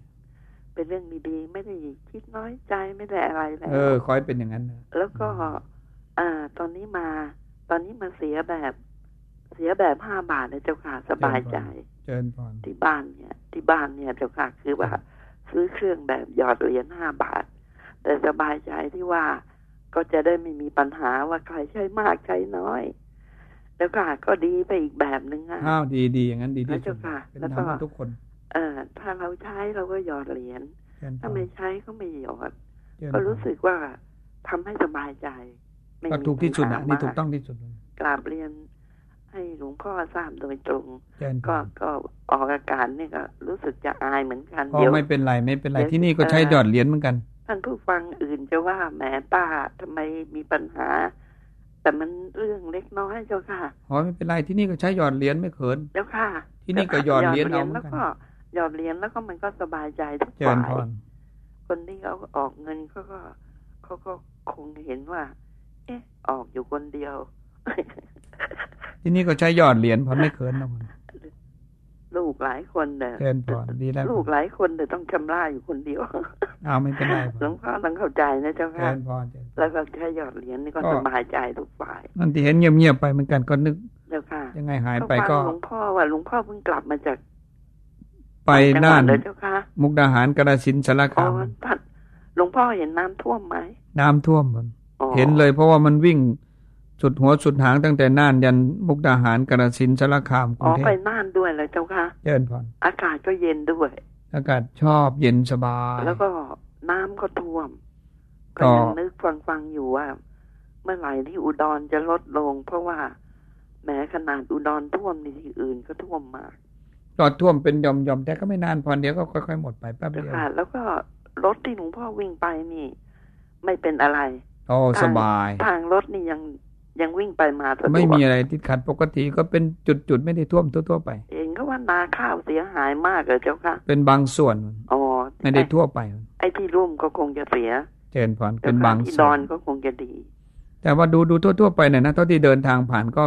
เป็นเรื่องดีๆไม่ได้คิดน้อยใจไม่ได้อะไรแล้วเออคอยเป็นอย่างนั้นแล้วก็ อ่า ตอนนี้มา ตอนนี้มาเสียแบบเสียแบบห้าบาทเลยเจ้าค่ะสบายใจเจิญพรที่บ้านเนี่ย ที่บ้านเนี่ยเจ้าค่ะคือว่า ซื้อเครื่องแบบหยอดเหรียญห้าบาท แต่สบายใจที่ว่าก็จะได้ไม่มีปัญหาว่าใครใช้มากใช้น้อย แล้วค่ะก็ดีไปอีกแบบหนึ่งอะอ้าวดีดีอย่างนั้นดีที่สุดแล้วก็ทุกคน เออถ้าเราใช้เราก็หยอดเหรียญถ้าไม่ใช้ก็ไม่หยอด ก็รู้สึกว่าทำให้สบายใจก็ถูกที่สุดนะนี่ถูกต้องที่สุดกราบเรียน ให้หลวงพ่อทราบโดยตรง ก็ก็ออกอาการนี่ก็รู้สึกจะอายเหมือนกันเดี๋ยวไม่เป็นไรไม่เป็นไรที่นี่ก็ใช้หยอดเหรียญเหมือนกัน ท่านผู้ฟังอื่นจะว่าแหมป้าทำไมมีปัญหา แต่มันเรื่องเล็กน้อยเจ้าค่ะอ๋อไม่เป็นไรที่นี่ก็ใช้หยอดเหรียญไม่เขินเจ้าค่ะ ที่นี่ก็หยอดเหรียญเอาแล้วก็หยอดเหรียญแล้วก็มันก็สบายใจทุกฝ่ายคนที่เขาออกเงินเขาก็เขาก็คงเห็นว่า เอ๊ะ ออกอยู่คนเดียว ที่นี่ก็ใช้ยอดเหรียญพอไม่เคินนะมันลูกหลายคนเนี่ยเกินพอดีแล้วลูกหลายคนแต่ต้องชำระอยู่คนเดียวอ้าวไม่เป็นไรหลวงพ่อต้องเข้าใจนะเจ้าค่ะเกินพอแล้วก็ใช้ยอดเหรียญนี่ก็สบายใจทุกฝ่ายนั่นที่เห็นเงียบๆไปเหมือนกันก็นึกเจ้าค่ะ ยังไงหายไปก็หลวงพ่อว่าหลวงพ่อเพิ่งกลับมาจาก ไปน่านมุกดาหารกระสินสารคามหลวงพ่อเห็นน้ำท่วมไหมน้ำท่วมมันเห็นเลยเพราะว่ามันวิ่ง สุดหัวสุดหางตั้งแต่น่านยันมุกดาหารกระสินสารคามกรุงเทพอ๋อไปน่านด้วยเลยเจ้าค่ะเยินพรอากาศก็เย็นด้วย อากาศชอบเย็นสบาย แล้วก็น้ำก็ท่วม ก็ยังนึกฟังฟังอยู่ว่า เมื่อไหร่ที่อุดรจะลดลง เพราะว่าแม้ขนาดอุดรท่วมในที่อื่นก็ท่วมมากก็ท่วมเป็นยอมยอมแต่ก็ไม่นานพอเดียวก็ค่อยๆหมดไปแป๊บเดียวแล้วก็รถที่หลวงพ่อวิ่งไปนี่ ไม่เป็นอะไร โอ้สบาย ทางรถนี่ยัง ยังวิ่งไปมาสะดวกไม่มีอะไรติดขัดปกติก็เป็นจุดๆไม่ได้ท่วมทั่วๆไป เองก็ว่านาข้าวเสียหายมากเลยเจ้าค่ะ เป็นบางส่วนอ๋อไม่ได้ทั่วไป ไอ้ที่ร่มก็คงจะเสีย เจนพรเป็นบางส่วนที่ดอนก็คงจะดี แต่ว่าดูดูทั่วๆไปเนี่ยนะเท่าที่เดินทางผ่านก็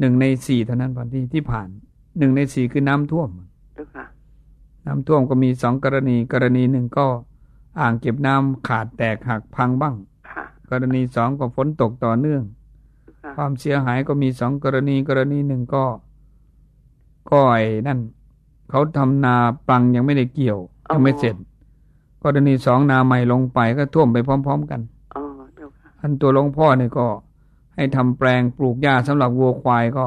หนึ่งในสี่เท่านั้นพอที่ที่ผ่านหนึ่งในสี่คือน้ำท่วมเจ้าค่ะน้ำท่วมก็มีสองกรณี กรณีหนึ่งก็อ่างเก็บน้ำขาดแตกหักพังบ้างกรณีสองก็ฝนตกต่อเนื่อง ความเสียหายก็มีสองกรณีกรณีหนึ่งก็ก็ไอ้นั่นเขาทำนาปังยังไม่ได้เกี่ยวยังไม่เสร็จ กรณีสองนาใหม่ลงไปก็ท่วมไปพร้อม ๆ กันอันตัวหลวงพ่อเนี่ยก็ ให้ทำแปลงปลูกหญ้าสำหรับวัวควายก็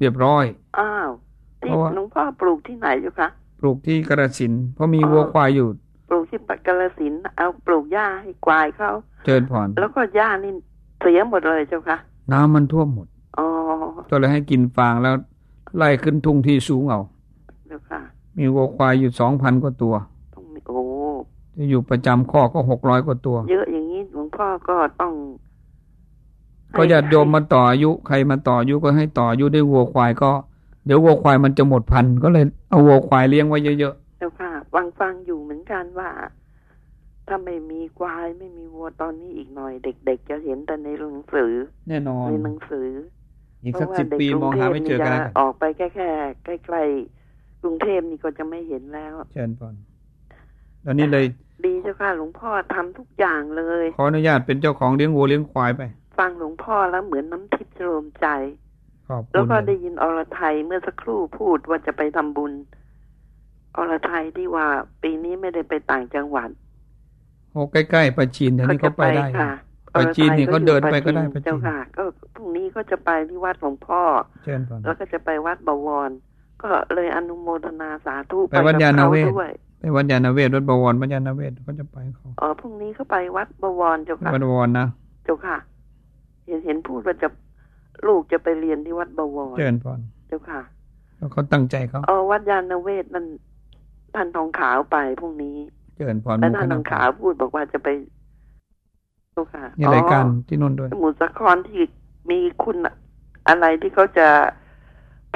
เรียบร้อยอ้าวที่หลวงพ่อปลูกที่ไหนอยู่คะปลูกที่กระสินเพราะมีวัวควายอยู่ปลูกที่ปักกระสินเอาปลูกหญ้าให้ควายเขาเจิญพรแล้วก็หญ้านี่เสียหมดเลยเจ้าค่ะ น้ำมันท่วมหมดอ๋อก็เลยให้กินฟางแล้ว ไล่ขึ้นทุ่งที่สูงเอาเดี๋ยวค่ะ มีวัวควายอยู่สองพันกว่าตัวต้องมีโอ้จะอยู่ประจำข้อก็หกร้อยกว่าตัว เยอะอย่างนี้หลวงพ่อก็ต้อง ก็ญาติโยมมาต่ออายุใครมาต่ออายุก็ให้ต่ออายุได้วัวควายก็ เดี๋ยววัวควายมันจะหมดพันก็เลยเอาวัวควายเลี้ยงไว้เยอะๆเดี๋ยวค่ะฟังฟังอยู่เหมือนกันว่า ถ้าไม่มีควายไม่มีวัวตอนนี้อีกหน่อย เด็ก ๆ จะเห็นแต่ในหนังสือ แน่นอนในหนังสืออีกสักสิบปีมองหาไม่เจอกันออกไปแค่แค่ใกล้ๆกรุงเทพนี่ก็จะไม่เห็นแล้ว เชิญพรตอนนี้เลย ดีเจ้าค่ะหลวงพ่อทำทุกอย่างเลย ขออนุญาตเป็นเจ้าของเลี้ยงวัวเลี้ยงควายไป ฟังหลวงพ่อแล้วเหมือนน้ำทิพย์รวมใจแล้วก็ได้ยินอรไทยเมื่อสักครู่พูดว่าจะไปทำบุญ อรไทยที่ว่าปีนี้ไม่ได้ไปต่างจังหวัด โอ้ใกล้ๆปาจีนท่านี้เขาไปได้ปาจีนนี่เขาเดินไปก็ได้ปาจีนค่ะ ก็พรุ่งนี้ก็จะไปที่วัดหลวงพ่อเชิญแล้วก็จะไปวัดบวร ก็เลยอนุโมทนาสาธุไปวัดยานาเวศไปวัดยานาเวศวัดบวรวัดยานาเวศก็จะไปเขาอ๋อพรุ่งนี้เขาไปวัดบวรเจ้าค่ะวัดบวรนะเจ้าค่ะ เห็นเห็นพูดว่าจะลูกจะไปเรียนที่วัดบวรเชิญพรเจ้าค่ะ แล้วเขาตั้งใจเขาอ๋อวัดยานาเวศนั่นท่านทองขาวไปพรุ่งนี้ เชิญพรแล้วท่านทองขาวพูดบอกว่าจะไปค่ะมีรายการที่นู่นด้วยสมุทรสาครที่มีคุณอะไรที่เขาจะ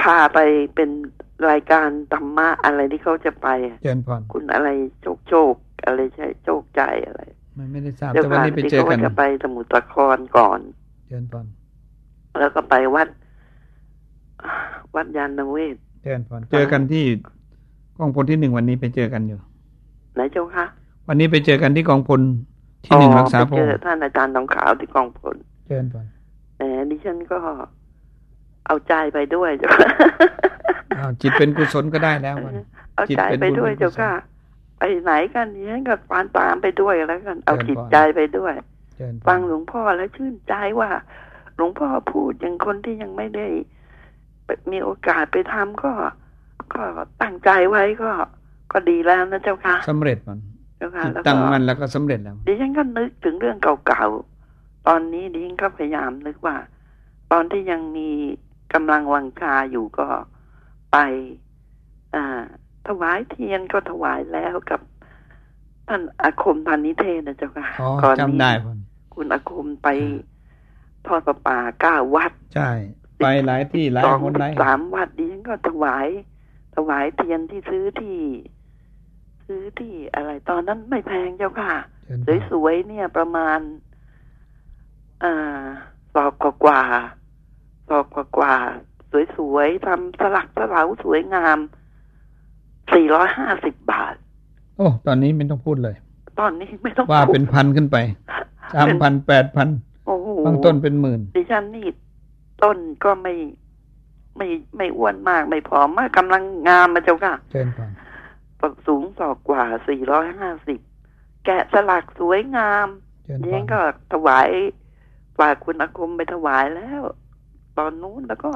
พาไปเป็นรายการธรรมะอะไรที่เขาจะไปเจนพรคุณอะไรโชคโชคอะไรใช่โชคใจอะไรมันไม่ได้ทราบแต่วันนี้ไปเจอกันจะไปสมุทรสาครก่อนเจนพรแล้วก็ไปวัด วัดยานนเวศเจนพรเจอกันที่กองพลที่หนึ่งวันนี้ไปเจอกันอยู่ ไหนเจ้าคะวันนี้ไปเจอกันที่กองพลที่หนึ่งรักษาพงเจอท่านอาจารย์ทองขาวที่กองพลเชิญไปแหมดิฉันก็เอาใจไปด้วยเจ้าค่ะจิตเป็นกุศลก็ได้แล้ววันเอาใจไปด้วยเจ้าค่ะไปไหนกันดิฉันก็ฟานตามไปด้วยแล้วกัน เอาจิตใจไปด้วย ฟังหลวงพ่อแล้วชื่นใจว่า หลวงพ่อพูดอย่างคนที่ยังไม่ได้ มีโอกาสไปทำก็ ก็ตั้งใจไว้ก็ ก็ดีแล้วนะเจ้าค่ะสำเร็จมันตั้งมันแล้วก็สำเร็จแล้วดิฉันก็นึกถึงเรื่องเก่าๆตอนนี้ดิฉันก็พยายามนึกว่า ตอนที่ยังมีกำลังวังชาอยู่ก็ไปอ่าถวายเทียนก็ถวายแล้วกับท่านอาคมพันนิเทศนะเจ้าค่ะก่อนนี้คุณอาคมไปทอดประป่าเก้าวัด ใช่ ไปหลายที่หลายคนหลายสามวัดดิฉันก็ถวาย ถวายเทียนที่ซื้อที่ ซื้อที่อะไรตอนนั้นไม่แพงเจ้าค่ะ สวยๆเนี่ยประมาณอ่าสอบกว่าสอบกว่าสวยๆทำสลักสลาสวยงามสี่ร้อยห้าสิบบาท โอ้ตอนนี้ไม่ต้องพูดเลย ตอนนี้ไม่ต้องว่าเป็นพันขึ้นไปสามพันแปดพันบางต้นเป็นหมื่น ดิฉันนี่ต้นก็ไม่ไม่ไม่อ้วนมากไม่ผอมมากกำลังงามมาเจ้าค่ะเชิญก่อน สูงศอกกว่า 450 แกะสลักสวยงามนี่ก็ถวายฝากคุณอาคมไปถวายแล้ว ตอนนู้นแล้วก็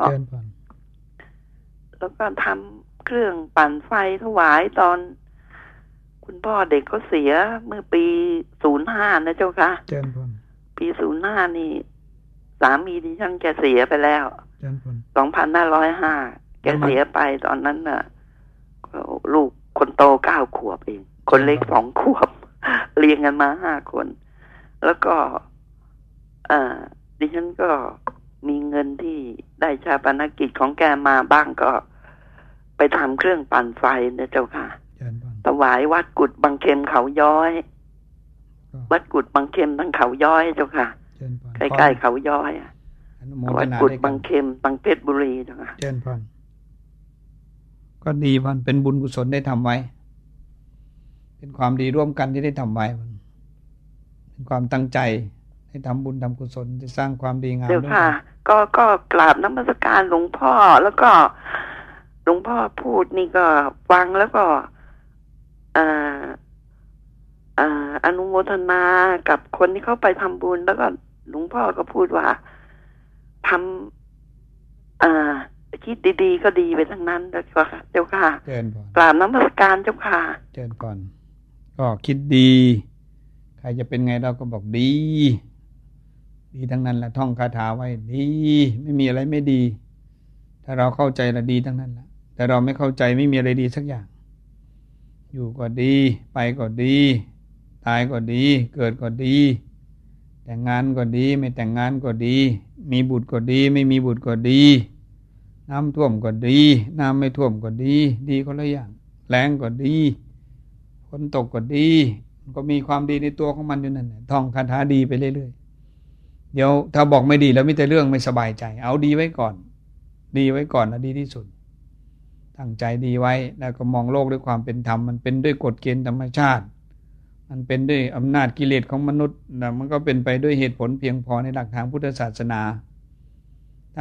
แล้วก็ทำเครื่องปั่นไฟถวายตอน คุณพ่อเด็กเขาเสียเมื่อปีศูนย์ห้านะเจ้าค่ะปีศูนย์ห้านี่ สามีดิฉันแกเสียไปแล้วสองพันห้าร้อยห้าแกเสียไปตอนนั้นน่ะลูก คนโตเก้าขวบเอง คนเล็กสองขวบ เรียงกันมาห้าคน แล้วก็อดิฉันก็มีเงินที่ได้ชาปนกิจของแกมาบ้างก็ไปทำเครื่องปั่นไฟนะเจ้าค่ะถวายวัดกุดบางเข็มเขาย้อย วัดกุดบางเข็มทั้งเขาย้อยเจ้าค่ะใกล้ๆเขาย้อยวัดกุดบางเข็มบางเพชรบุรีเจ้าค่ะ ก็ดีมันเป็นบุญกุศลได้ทำไว้ เป็นความดีร่วมกันที่ได้ทำไว้มันเป็นความตั้งใจให้ทำบุญทำกุศลที่สร้างความดีงามเดี๋ยวค่ะ ก็ก็กราบน้ำมศการหลวงพ่อแล้วก็หลวงพ่อพูดนี่ก็ฟังแล้วก็อ่าอ่าอนุโมทนากับคนที่เข้าไปทำบุญ แล้วก็หลวงพ่อก็พูดว่าทำอ่า คิดดีๆ ก็ดีไปทั้งนั้นเจ้าค่ะ เจ้าค่ะเจนก่อนกราบน้ำมัสการเจ้าค่ะเจนก่อนก็คิดดี ใครจะเป็นไงเราก็บอกดี ดีทั้งนั้นแหละท่องคาถาไว้ดี ไม่มีอะไรไม่ดี ถ้าเราเข้าใจละดีทั้งนั้นแหละแต่เราไม่เข้าใจไม่มีอะไรดีสักอย่าง อยู่ก็ดี ไปก็ดี ตายก็ดี เกิดก็ดี แต่งงานก็ดี ไม่แต่งงานก็ดี มีบุตรก็ดี ไม่มีบุตรก็ดี น้ำท่วมก็ดี น้ำไม่ท่วมก็ดี ดีก็ละอย่างแรงก็ดีฝนตกก็ดี ก็มีความดีในตัวของมันอยู่นั่นแหละท่องคาถาดีไปเรื่อยๆ เดี๋ยวถ้าบอกไม่ดีแล้วมีแต่เรื่องไม่สบายใจ เอาดีไว้ก่อน ดีไว้ก่อนนะดีที่สุด ตั้งใจดีไว้แล้วก็มองโลกด้วยความเป็นธรรม มันเป็นด้วยกฎเกณฑ์ธรรมชาติ มันเป็นด้วยอำนาจกิเลสของมนุษย์นะมันก็เป็นไปด้วยเหตุผลเพียงพอในหลักทางพุทธศาสนา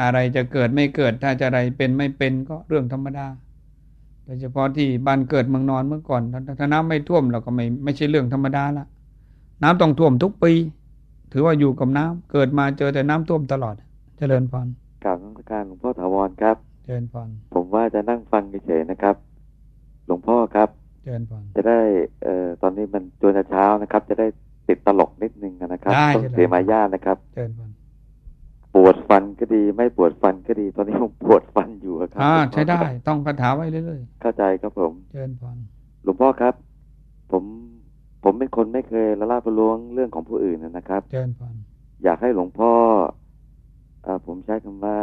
อะไรจะเกิดไม่เกิดถ้าจะอะไรเป็นไม่เป็นก็เรื่องธรรมดาโดยเฉพาะที่บ้านเกิดเมืองนอนเมื่อก่อนถ้าน้ำไม่ท่วมเราก็ไม่ไม่ใช่เรื่องธรรมดาละน้ำต้องท่วมทุกปี ถือว่าอยู่กับน้ำเกิดมาเจอแต่น้ำท่วมตลอด เจริญพรกล่าวนักการหลวงพ่อถาวรครับเชิญพรผมว่าจะนั่งฟังเฉยๆนะครับ หลวงพ่อครับเชิญพรจะได้เอ่อตอนนี้มันจวนเช้านะครับ จะได้ติดตลกนิดนึงนะครับต้องเสียมายานะครับเชิญพร ปวดฟันก็ดี ไม่ปวดฟันก็ดี ตอนนี้ผมปวดฟันอยู่ครับอ่าใช้ได้ ต้องคาถาไว้เรื่อยๆเข้าใจครับผมเชิญพรหลวงพ่อครับ ผมผมเป็นคนไม่เคยละลาบล้วงเรื่องของผู้อื่นนะครับเชิญพรอยากให้หลวงพ่ออผมใช้คำว่า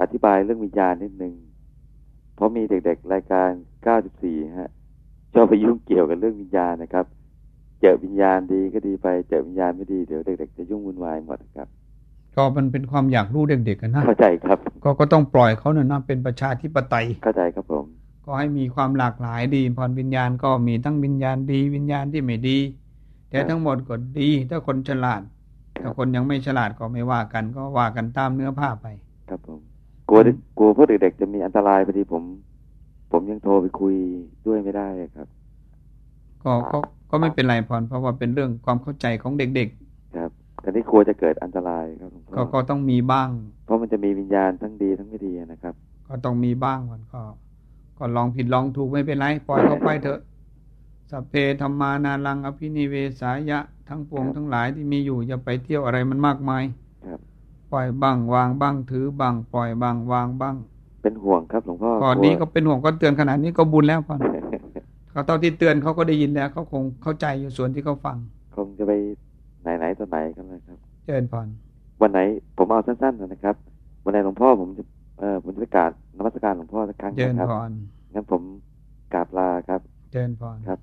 อธิบายเรื่องวิญญาณนิดนึงเพราะมีเด็กๆ รายการ 94 ฮะชอบไปยุ่งเกี่ยวกับเรื่องวิญญาณนะครับ เจอวิญญาณดีก็ดีไป เจอวิญญาณไม่ดีเดี๋ยวเด็กๆ จะยุ่งวุ่นวายหมดครับ ก็มันเป็นความอยากรู้เด็กๆกันนะเข้าใจครับ ก็ก็ต้องปล่อยเขาเนี่ยนะเป็นประชาธิปไตยเข้าใจครับผม ก็ให้มีความหลากหลายดีพรวิญญาณก็มีทั้งวิญญาณดีวิญญาณที่ไม่ดี แต่ทั้งหมดก็ดี ถ้าคนฉลาด ถ้าคนยังไม่ฉลาดก็ไม่ว่ากัน ก็ว่ากันตามเนื้อผ้าไป ครับผมกลัวกลัวพวกเด็กๆจะมีอันตรายพอดีผม ผมยังโทรไปคุยด้วยไม่ได้ครับ ก็ก็ก็ไม่เป็นไรพรเพราะว่าเป็นเรื่องความเข้าใจของเด็กๆครับ แต่นี่กลัวจะเกิดอันตรายครับก็ก็ต้องมีบ้าง เพราะมันจะมีวิญญาณทั้งดีทั้งไม่ดีนะครับ ก็ต้องมีบ้างก่อนก็ก็ลองผิดลองถูกไม่เป็นไรปล่อยเขาไปเถอะสัพเพธรรมานารังอภินิเวสายะทั้งปวงทั้งหลายที่มีอยู่อย่าไปเที่ยวอะไรมันมากมายปล่อยบ้างวางบ้างถือบ้างปล่อยบ้างวางบ้าง เป็นห่วงครับหลวงพ่อก่อนนี้ก็เป็นห่วงก็เตือนขนาดนี้ก็บุญแล้วพ่อเขาตอนที่เตือนเขาก็ได้ยินแล้วเขาคงเข้าใจอยู่ส่วนที่เขาฟัง คงจะไปไหนไหนต่อไหนกันเลยครับเชิญพรวันไหนผมเอาสั้นๆนะครับ วันไหนหลวงพ่อผมจะเออผมจะไปกราบนมัสการหลวงพ่อสักครั้งนะครับงั้นผมกราบลาครับเชิญพรครับ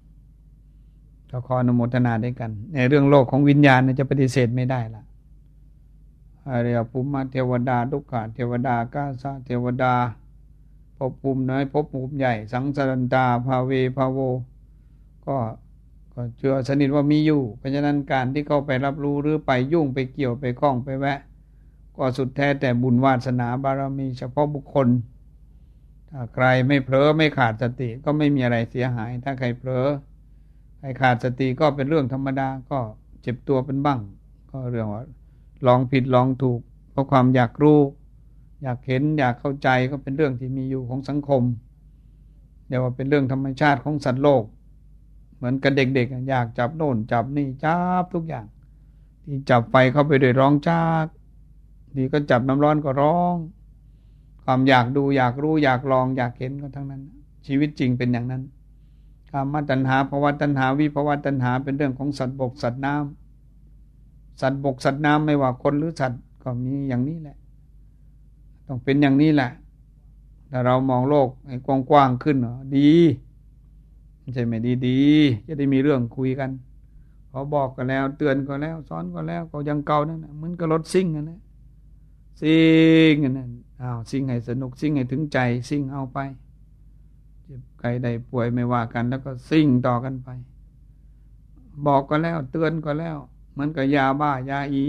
ก็ขออนุโมทนาด้วยกัน ในเรื่องโลกของวิญญาณจะปฏิเสธไม่ได้ละอริยภูมิเทวดาทุกขเทวดากาซาเทวดาภพภูมิน้อยภพภูมิใหญ่ สังสารันตาภาเวภาโว ก็ ก็เชื่อสนิทว่ามีอยู่ เพราะฉะนั้นการที่เข้าไปรับรู้หรือไปยุ่งไปเกี่ยวไปคล้องไปแวะ ก็สุดแท้แต่บุญวาสนาบารมีเฉพาะบุคคล ถ้าใครไม่เผลอไม่ขาดสติก็ไม่มีอะไรเสียหาย ถ้าใครเผลอใครขาดสติก็เป็นเรื่องธรรมดาก็เจ็บตัวเป็นบ้าง ก็เรื่องว่าลองผิดลองถูก เพราะความอยากรู้ อยากเห็นอยากเข้าใจก็เป็นเรื่องที่มีอยู่ของสังคมเดี๋ยวว่าเป็นเรื่องธรรมชาติของสัตว์โลก เหมือนกับเด็กๆ อยากจับโน่นจับนี่จับทุกอย่าง ที่จับไฟเข้าไปโดยร้องจากดีก็จับน้ำร้อนก็ร้อง ความอยากดูอยากรู้อยากลองอยากเห็นก็ทั้งนั้น ชีวิตจริงเป็นอย่างนั้นกามตัณหาภาวะตัณหาวิภาวะตัณหาเป็นเรื่องของสัตว์บกสัตว์น้ำสัตว์บกสัตว์น้ำไม่ว่าคนหรือสัตว์ก็มีอย่างนี้แหละ ต้องเป็นอย่างนี้แหละถ้าเรามองโลกให้กว้างๆขึ้นดี ไม่ใช่ไม่ดีดีจะได้มีเรื่องคุยกันพอบอกกันแล้ว เตือนก็แล้วสอนก็แล้วก็ยังเก่านั่นแหละมันก็รถซิ่งนั่นะซิ่งนั่นอ้าวซิ่งให้สนุกซิ่งให้ถึงใจซิ่งเอาไปเจ็บใครใดป่วยไม่ว่ากัน แล้วก็ซิ่งต่อกันไป บอกก็แล้ว เตือนก็แล้ว มันก็ยาบ้ายาอี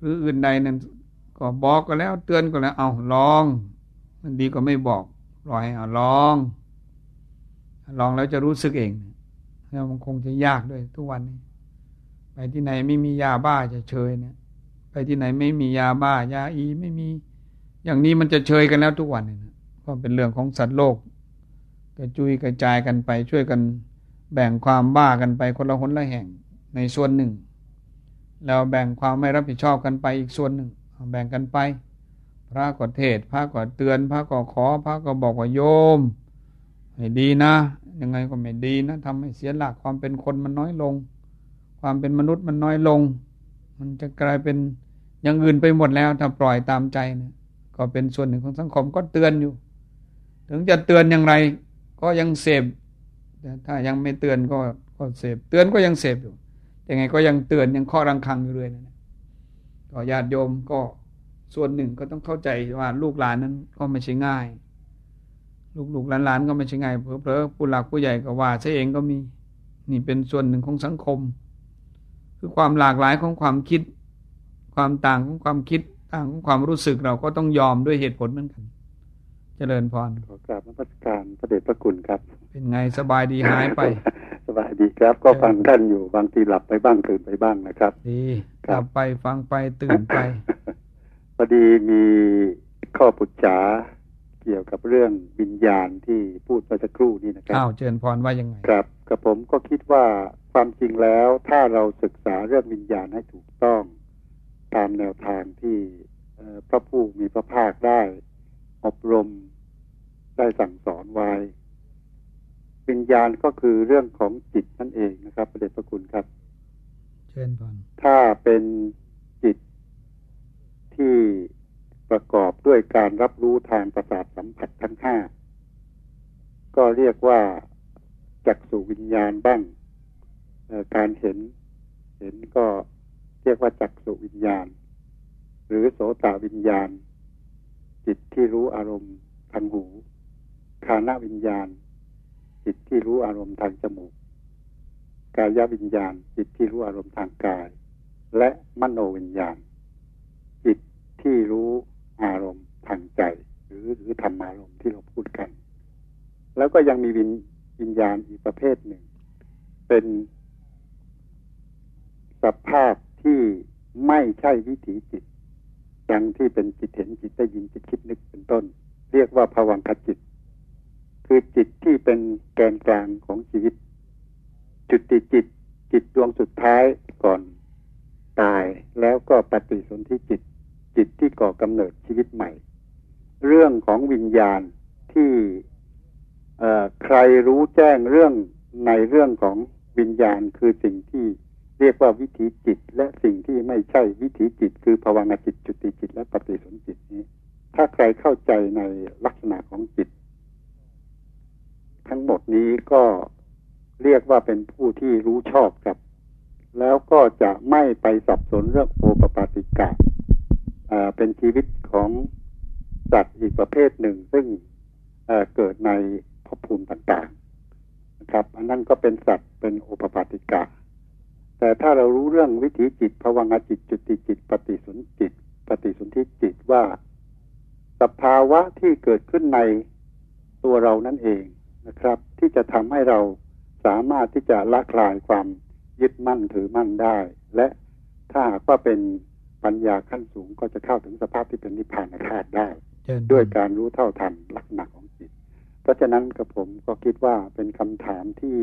หรืออื่นใดนั้นก็บอกก็แล้ว เตือนก็แล้ว เอาลอง มันดีก็ไม่บอกรอยเอาลอง ลองแล้วจะรู้สึกเองแล้วมันคงจะยากด้วยทุกวันนี้ ไปที่ไหนไม่มียาบ้าจะเชยเนี่ย ไปที่ไหนไม่มียาบ้ายาอีไม่มี อย่างนี้มันจะเชยกันแล้วทุกวันเนี่นะก็เป็นเรื่องของสัตว์โลกกระจุยกระจายกันไปช่วยกันแบ่งความบ้ากันไปคนละคนละแห่งในส่วนหนึ่ง แล้วแบ่งความไม่รับผิดชอบกันไปอีกส่วนหนึ่ง แบ่งกันไป พระก็เทศพระก็เตือน พระก็ขอ พระก็บอกว่าโยม ไม่ดีนะ ยังไงก็ไม่ดีนะทำให้เสียหลักความเป็นคนมันน้อยลง ความเป็นมนุษย์มันน้อยลง มันจะกลายเป็นอย่างอื่นไปหมดแล้วถ้าปล่อยตามใจเนะก็เป็นส่วนหนึ่งของสังคมก็เตือนอยู่ ถึงจะเตือนอย่างไร ก็ยังเสพแต่ถ้ายังไม่เตือนก็ก็เสพเตือนก็ยังเสพอยู่ยังไงก็ยังเตือนยังข้อรังคังอยู่เลยนะก็ญาติโยมก็ส่วนหนึ่งก็ต้องเข้าใจว่าลูกหลานนั้นก็ไม่ใช่ง่าย ลูกลูกหลานๆก็ไม่ใช่ง่ายเพลอๆผู้หลักผู้ใหญ่ก็ว่าซะเองก็มี นี่เป็นส่วนหนึ่งของสังคม คือความหลากหลายของความคิด ความต่างของความคิดต่างของความรู้สึกเราก็ต้องยอมด้วยเหตุผลเหมือนกัน เจริญพรขอกราบนมัสการพระเดชพระคุณครับ เป็นไงสบายดีหายไป สบายดีครับ ก็ฟังท่านอยู่บางทีหลับไปบ้างตื่นไปบ้างนะครับดีหลับไปฟังไปตื่นไปพอดีมีข้อปุจฉา เกี่ยวกับเรื่องวิญญาณที่พูดไปสักครู่นี้นะครับอ้าวเจริญพรว่ายังไงครับกับผมก็คิดว่าความจริงแล้วถ้าเราศึกษาเรื่องวิญญาณให้ถูกต้อง ตามแนวทางที่พระผู้มีพระภาคได้อบรมได้สั่งสอนไว้วิญญาณก็คือเรื่องของจิตนั่นเองนะครับประเดชพระคุณครับ เชิญพนถ้าเป็นจิตที่ ประกอบด้วยการรับรู้ทางประสาทสัมผัสทั้งห้าก็เรียกว่าจักสุวิญญาณบ้างการเห็น เห็นก็เรียกว่าจักสุวิญญาณ หรือโสตวิญญาณ จิตที่รู้อารมณ์ทางหูคานวิญญาณ จิตที่รู้อารมณ์ทางจมูก กายวิญญาณ จิตที่รู้อารมณ์ทางกาย และมโนวิญญาณ จิตที่รู้ อารมณ์ทางใจ หรือหรือธรรมารมณ์ที่เราพูดกัน แล้วก็ยังมีวิญวิญญาณอีกประเภทหนึ่ง เป็นสภาพที่ไม่ใช่วิถีจิตดังที่เป็นจิตเห็นจิตได้ยินจิตคิดนึกเป็นต้น เรียกว่าภวังคจิต คือจิตที่เป็นแกนกลางของชีวิต จุดติจิตจิตดวงสุดท้ายก่อนตายแล้วก็ปฏิสนธิจิต จิตที่ก่อกำเนิดชีวิตใหม่ เรื่องของวิญญาณที่ใครรู้แจ้งเรื่องในเรื่องของวิญญาณคือสิ่งที่เรียกว่าวิถีจิต และสิ่งที่ไม่ใช่วิถีจิต คือภาวนาจิตจุติจิต และปฏิสนธิจิตนี้ ถ้าใครเข้าใจในลักษณะของจิต ทั้งหมดนี้ก็เรียกว่าเป็นผู้ที่รู้ชอบครับ แล้วก็จะไม่ไปสับสนเรื่องโอปปาติกะ เป็นชีวิตของสัตว์อีกประเภทหนึ่ง ซึ่งเกิดในภพภูมิต่างๆนะครับ อันนั้นก็เป็นสัตว์เป็นโอปปาติกะ แต่ถ้าเรารู้เรื่องวิถีจิตภวังจิตจุติจิต ปฏิสนจิต ปฏิสนธิจิตว่าสภาวะที่เกิดขึ้นในตัวเรานั่นเองนะครับ ที่จะทำให้เราสามารถที่จะละคลายความยึดมั่นถือมั่นได้ และถ้าหากว่าเป็น ปัญญาขั้นสูงก็จะเข้าถึงสภาพที่เป็นนิพพานธาตุได้ ด้วยการรู้เท่าทันลักษณะของจิต เพราะฉะนั้นกับผมก็คิดว่าเป็นคำถามที่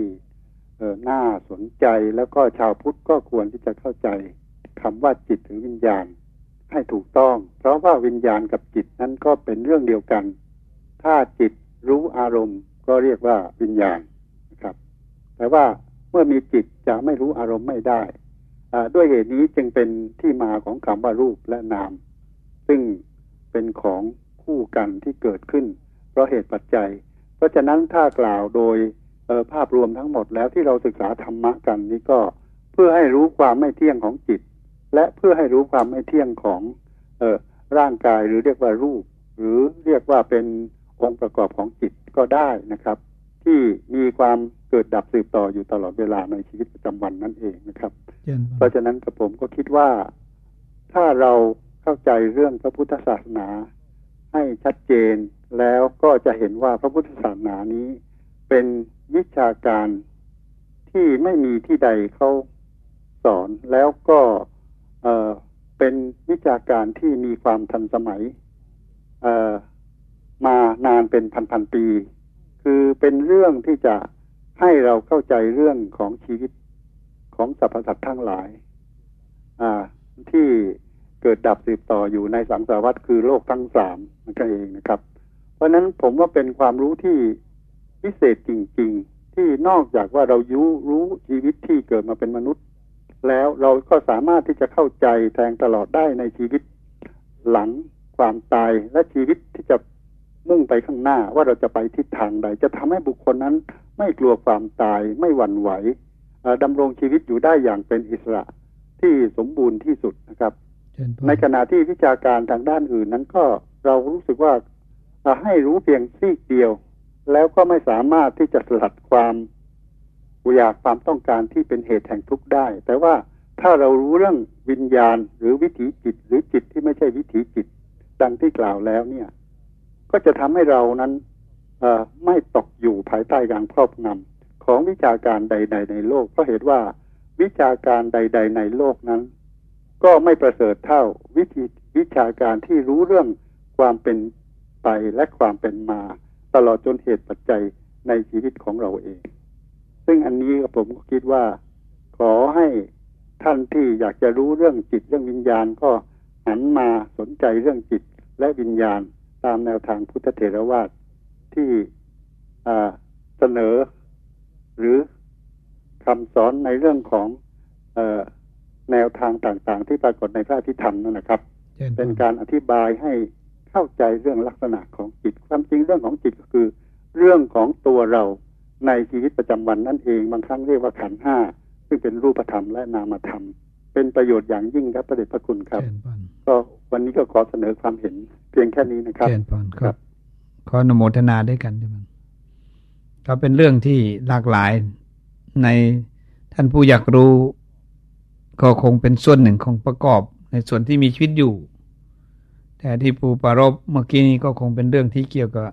เออน่าสนใจแล้วก็ชาวพุทธก็ควรที่จะเข้าใจคำว่าจิตหรือวิญญาณ ให้ถูกต้อง เพราะว่าวิญญาณกับจิตนั้นก็เป็นเรื่องเดียวกัน ถ้าจิตรู้อารมณ์ ก็เรียกว่าวิญญาณนะครับ แต่ว่าเมื่อมีจิตจะไม่รู้อารมณ์ไม่ได้ ด้วยเหตุนี้จึงเป็นที่มาของคำว่ารูปและนาม ซึ่งเป็นของคู่กันที่เกิดขึ้น เพราะเหตุปัจจัย เพราะฉะนั้นถ้ากล่าวโดยภาพรวมทั้งหมดแล้วที่เราศึกษาธรรมะกันนี้ก็เพื่อให้รู้ความไม่เที่ยงของจิต และเพื่อให้รู้ความไม่เที่ยงของเออร่างกายหรือเรียกว่ารูป หรือเรียกว่าเป็นองค์ประกอบของจิตก็ได้นะครับ ที่มีความ กิดดับสืบต่ออยู่ตลอดเวลาในชีวิตประจำวันนั่นเองนะครับ เพราะฉะนั้นกระผมก็คิดว่าถ้าเราเข้าใจเรื่องพระพุทธศาสนา ให้ชัดเจนแล้วก็จะเห็นว่าพระพุทธศาสนานี้ เป็นวิชาการที่ไม่มีที่ใดเขาสอนแล้วก็เเป็นวิชาการที่มีความทันสมัยมานานเป็นพันๆปี คือเป็นเรื่องที่จะ ให้เราเข้าใจเรื่องของชีวิตของสรรพสัตว์ทั้งหลายที่เกิดดับสืบต่ออยู่ในสังสารวัฏคือโลกทั้งสามนั่นเองนะครับ เพราะนั้นผมว่าเป็นความรู้ที่พิเศษจริง ๆ ที่นอกจากว่าเรายุรู้ชีวิตที่เกิดมาเป็นมนุษย์ แล้วเราก็สามารถที่จะเข้าใจแทงตลอดได้ในชีวิตหลังความตายและชีวิตที่จะ มุ่งไปข้างหน้าว่าเราจะไปทิศทางใด จะทำให้บุคคลนั้นไม่กลัวความตายไม่หวั่นไหวดำรงชีวิตอยู่ได้อย่างเป็นอิสระที่สมบูรณ์ที่สุดนะครับ ในขณะที่วิชาการทางด้านอื่นนั้นก็เรารู้สึกว่าให้รู้เพียงซีกเดียว แล้วก็ไม่สามารถที่จะสลัดความอยากความต้องการที่เป็นเหตุแห่งทุกข์ได้ แต่ว่าถ้าเรารู้เรื่องวิญญาณหรือวิถีจิต หรือจิตที่ไม่ใช่วิถีจิต ดังที่กล่าวแล้วเนี่ย ก็จะทำให้เรานั้นไม่ตกอยู่ภายใต้การครอบงำของวิชาการใด ๆ ในโลกเพราะเหตุว่าวิชาการใด ๆ ในโลกนั้น ก็ไม่ประเสริฐเท่าวิธีวิชาการที่รู้เรื่องความเป็นไปและความเป็นมา ตลอดจนเหตุปัจจัยในชีวิตของเราเอง ซึ่งอันนี้ผมก็คิดว่า ขอให้ท่านที่อยากจะรู้เรื่องจิตเรื่องวิญญาณก็หันมาสนใจเรื่องจิตและวิญญาณ ตามแนวทางพุทธเถรวาทที่เสนอ หรือคำสอนในเรื่องของอแนวทางต่างๆ ที่ปรากฏในพระพิธรรมนั่นนะครับ เป็นการอธิบายให้เข้าใจเรื่องลักษณะของจิต ความจริงเรื่องของจิตก็คือ เรื่องของตัวเราในชีวิตประจำวันนั่นเอง บางครั้งเรียกว่าขันห้าซึ่งเป็นรูปธรรมและนามธรรม เป็นประโยชน์อย่างยิ่งครับประเดชพระคุณครับ ก็วันนี้ก็ขอเสนอความเห็นเพียงแค่นี้นะครับครับขออนุโมทนาด้วยกันด้วยมันก็เป็นเรื่องที่หลากหลายในท่านผู้อยากรู้ ก็คงเป็นส่วนหนึ่งของประกอบ ในส่วนที่มีชีวิตอยู่ แต่ที่ปูปารบเมื่อกี้นี้ก็คงเป็นเรื่องที่เกี่ยวกับ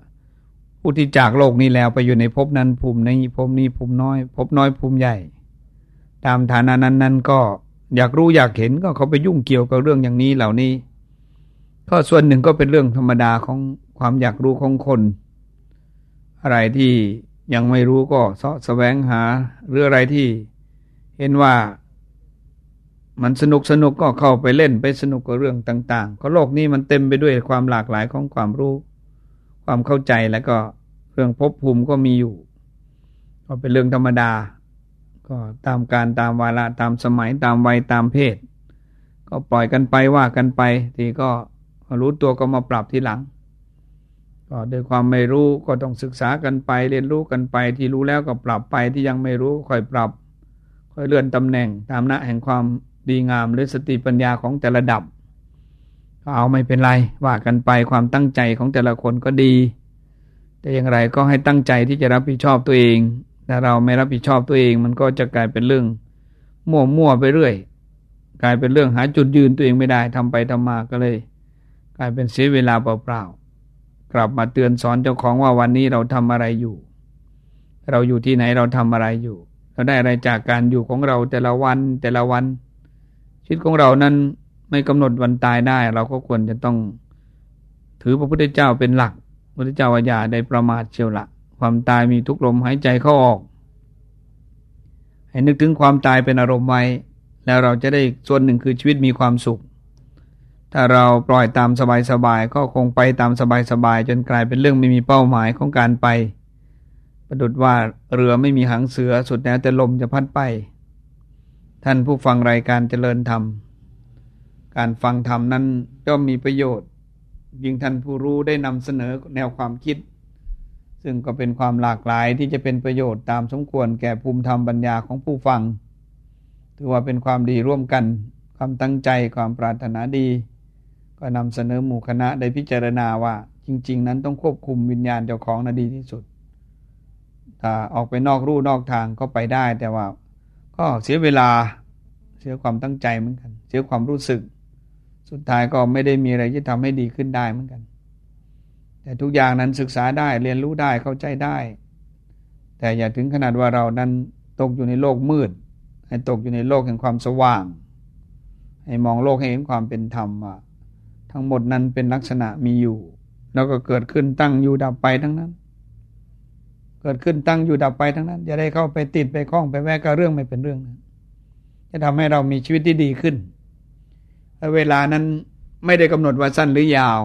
ผู้ที่จากโลกนี้แล้วไปอยู่ในภพนั้นภูมินี้ภพนี้ภูมิน้อยภพน้อยภูมิใหญ่ ตามฐานะนั้นนั้นก็อยากรู้อยากเห็นก็เขาไปยุ่งเกี่ยวกับเรื่องอย่างนี้เหล่านี้ ก็ส่วนหนึ่งก็เป็นเรื่องธรรมดาของความอยากรู้ของคน อะไรที่ยังไม่รู้ก็เสาะแสวงหา หรืออะไรที่เห็นว่ามันสนุกสนุกก็เข้าไปเล่นไปสนุกกับเรื่องต่าง ๆ ก็โลกนี้มันเต็มไปด้วยความหลากหลายของความรู้ ความเข้าใจแล้วก็เรื่องภพภูมิก็มีอยู่ ก็เป็นเรื่องธรรมดา ก็ตามการตามวาระตามสมัยตามวัยตามเพศ ก็ปล่อยกันไปว่ากันไป ทีก็ รู้ตัวก็มาปรับทีหลัง ก็ด้วยความไม่รู้ก็ต้องศึกษากันไป เรียนรู้กันไป ที่รู้แล้วก็ปรับไปที่ยังไม่รู้ค่อยปรับ ค่อยเลื่อนตำแหน่งตามหน้าแห่งความดีงามหรือสติปัญญาของแต่ละดับก็เอาไม่เป็นไรว่ากันไปความตั้งใจของแต่ละคนก็ดี แต่อย่างไรก็ให้ตั้งใจที่จะรับผิดชอบตัวเองถ้าเราไม่รับผิดชอบตัวเอง มันก็จะกลายเป็นเรื่องมั่วมั่วไปเรื่อย กลายเป็นเรื่องหาจุดยืนตัวเองไม่ได้ทำไปทำมาก็เลย ลายเป็นเสียเวลาเปล่าๆ กลับมาเตือนสอนเจ้าของว่าวันนี้เราทำอะไรอยู่ เราอยู่ที่ไหนเราทำอะไรอยู่ เราได้อะไรจากการอยู่ของเราแต่ละวันแต่ละวัน ชีวิตของเรานั้นไม่กำหนดวันตายได้ เราก็ควรจะต้อง ถือพระพุทธเจ้าเป็นหลัก พระพุทธเจ้าว่าอย่าได้ประมาทเชียวละความตายมีทุกลมหายใจเข้าออก ให้นึกถึงความตายเป็นอารมณ์ไว้แล้วเราจะได้ส่วนหนึ่งคือชีวิตมีความสุข ถ้าเราปล่อยตามสบายๆก็คงไปตามสบายๆจนกลายเป็นเรื่องไม่มีเป้าหมายของการไป ประดุดว่าเรือไม่มีหางเสือสุดแล้วแต่ลมจะพัดไป ท่านผู้ฟังรายการเจริญธรรม การฟังธรรมนั้นย่อมมีประโยชน์ ยิ่งท่านผู้รู้ได้นำเสนอแนวความคิด ซึ่งก็เป็นความหลากหลายที่จะเป็นประโยชน์ตามสมควรแก่ภูมิธรรมปัญญาของผู้ฟัง ถือว่าเป็นความดีร่วมกัน ความตั้งใจความปรารถนาดี ก็นำเสนอหมู่คณะได้พิจารณาว่าจริง ๆ นั้นต้องควบคุมวิญญาณเจ้าของนะดีที่สุด ถ้าออกไปนอกรูนอกทางก็ไปได้ แต่ว่า ก็เสียเวลาเสียความตั้งใจเหมือนกัน เสียความรู้สึก สุดท้ายก็ไม่ได้มีอะไรที่ทำให้ดีขึ้นได้เหมือนกัน แต่ทุกอย่างนั้นศึกษาได้เรียนรู้ได้เข้าใจได้ แต่อย่าถึงขนาดว่าเรานั้นตกอยู่ในโลกมืด ให้ตกอยู่ในโลกแห่งความสว่าง ให้มองโลกให้เห็นความเป็นธรรมว่า ทั้งหมดนั้นเป็นลักษณะมีอยู่ แล้วก็เกิดขึ้นตั้งอยู่ดับไปทั้งนั้น เกิดขึ้นตั้งอยู่ดับไปทั้งนั้นจะได้เข้าไปติดไปคล้องไปแวะกับเรื่องไม่เป็นเรื่องนั้นจะทำให้เรามีชีวิตที่ดีขึ้นเวลานั้นไม่ได้กำหนดว่าสั้นหรือยาว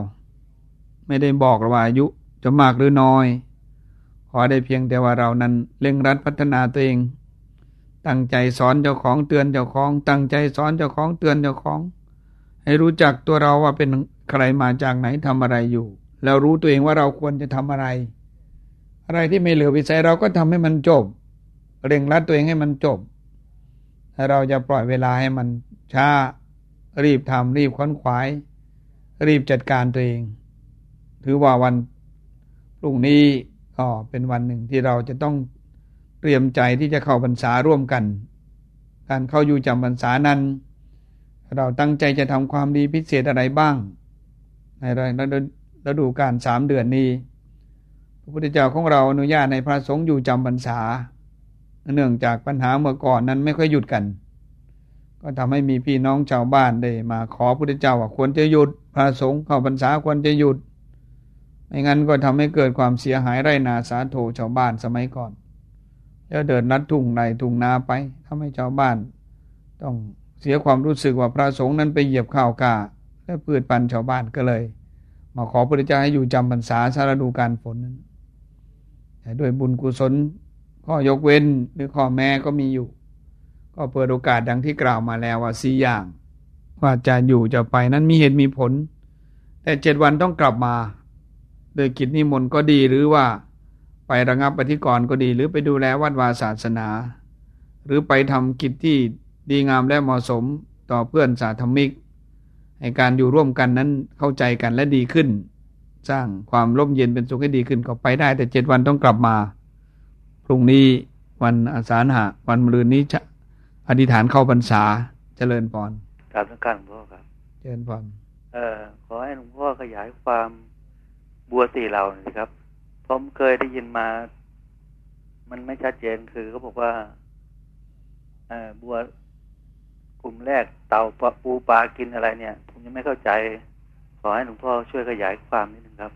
ไม่ได้บอกว่าอายุจะมากหรือน้อย ขอได้เพียงแต่ว่าเรานั้นเร่งรัดพัฒนาตัวเอง ตั้งใจสอนเจ้าของเตือนเจ้าของ ตั้งใจสอนเจ้าของเตือนเจ้าของ ให้รู้จักตัวเราว่าเป็นใครมาจากไหนทำอะไรอยู่ แล้วรู้ตัวเองว่าเราควรจะทำอะไร อะไรที่ไม่เหลือวิสัยเราก็ทำให้มันจบ เร่งรัดตัวเองให้มันจบถ้าเราจะปล่อยเวลาให้มันช้า รีบทำรีบค้นขวาย รีบจัดการตัวเอง ถือว่าวันพรุ่งนี้ก็เป็นวันหนึ่งที่เราจะต้องเตรียมใจที่จะเข้าพรรษาร่วมกัน การเข้าอยู่จำพรรษานั้น เราตั้งใจจะทำความดีพิเศษอะไรบ้าง ในฤดูการสามเดือนนี้ พระพุทธเจ้าของเราอนุญาตในพระสงฆ์อยู่จำพรรษา เนื่องจากปัญหาเมื่อก่อนนั้นไม่ค่อยหยุดกัน ก็ทำให้มีพี่น้องชาวบ้านได้มาขอพระพุทธเจ้าว่าควรจะหยุดพระสงฆ์เข้าพรรษาควรจะหยุดไม่งั้นก็ทำให้เกิดความเสียหายไรนาสาโทชาวบ้านสมัยก่อนแล้วเดินนัดทุ่งในทุ่งนาไปทำให้ชาวบ้านต้อง เสียความรู้สึกว่าพระสงฆ์นั้นไปเหยียบข้าวกาและพืชปันชาวบ้านก็เลย มาขอพระเจ้าให้อยู่จำพรรษาสารดูการฝนนั้นแต่ด้วยบุญกุศลข้อยกเว้นหรือข้อแม้ก็มีอยู่ ก็เปิดโอกาสดังที่กล่าวมาแล้วว่าสี่อย่าง ว่าจะอยู่จะไปนั้นมีเหตุมีผล แต่เจ็ดวันต้องกลับมา โดยกิจนิมนต์ก็ดีหรือว่าไประงับปฏิกรก็ดี หรือไปดูแลวัดวาศาสนา หรือไปทำกิจที่ ดีงามและเหมาะสมต่อเพื่อนสาธมิก ให้การอยู่ร่วมกันนั้นเข้าใจกันและดีขึ้น สร้างความร่มเย็นเป็นสุขให้ดีขึ้นก็ไปได้ แต่เจ็ดวันต้องกลับมา พรุ่งนี้วันอาสาฬหะวันมะรืนนี้จะอธิษฐานเข้าพรรษาเจริญพรกราบสังการหลวงพ่อครับ เจริญพรเอ่อขอให้หลวงพ่อขยายความบัวสี่เหล่านี้ครับผมเคยได้ยินมา มันไม่ชัดเจนคือเขาบอกว่าอบัว กลุ่มแรกเต่าปูปลากินอะไรเนี่ย ผมยังไม่เข้าใจ ขอให้หลวงพ่อช่วยขยายความนิดนึงครับ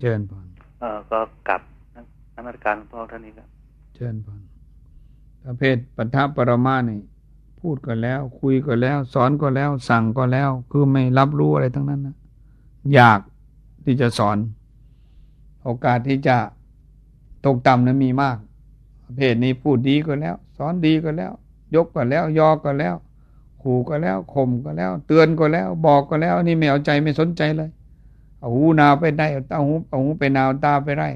เชิญพรเออก็กลับนักการหลวงพ่อท่านนี้ครับเชิญพรประเภทปัทภปรมานี่พูดก็แล้ว คุยก็แล้ว สอนก็แล้ว สั่งก็แล้ว คือไม่รับรู้อะไรทั้งนั้นนะอยากที่จะสอน โอกาสที่จะตกต่ำนั้นมีมากประเภทนี้พูดดีก็แล้ว สอนดีก็แล้ว ยกก็แล้ว ยอก็แล้ว ขู่ก็แล้วข่มก็แล้ว เตือนก็แล้ว บอกก็แล้ว นี่ไม่เอาใจไม่สนใจเลย เอาหูนาวไปได้เอาตาหูเอาหูไปนาวตาไปไร่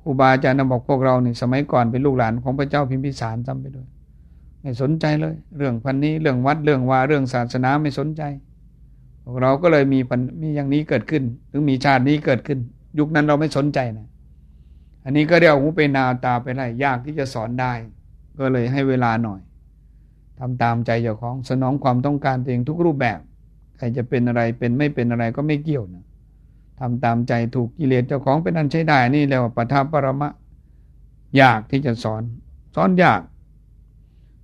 ครูบาอาจารย์บอกพวกเราเนี่ยสมัยก่อนเป็นลูกหลานของพระเจ้าพิมพิสารจำไปด้วยไม่สนใจเลย เรื่องพันนี้เรื่องวัดเรื่องวาเรื่องศาสนาไม่สนใจพวกเราก็เลยมีฟันมีอย่างนี้เกิดขึ้นหรือมีชาตินี้เกิดขึ้น ยุคนั้นเราไม่สนใจนะอันนี้ก็เรียกหูไปนาวตาไปไรยากที่จะสอนได้ ก็เลยให้เวลาหน่อย ทำตามใจเจ้าของสนองความต้องการตัวเองทุกรูปแบบใครจะเป็นอะไรเป็นไม่เป็นอะไรก็ไม่เกี่ยวนะทำตามใจถูกกิเลสเจ้าของเป็นอันใช้ได้นี่เรียกว่าปทัปรมะ ยากที่จะสอน สอนยาก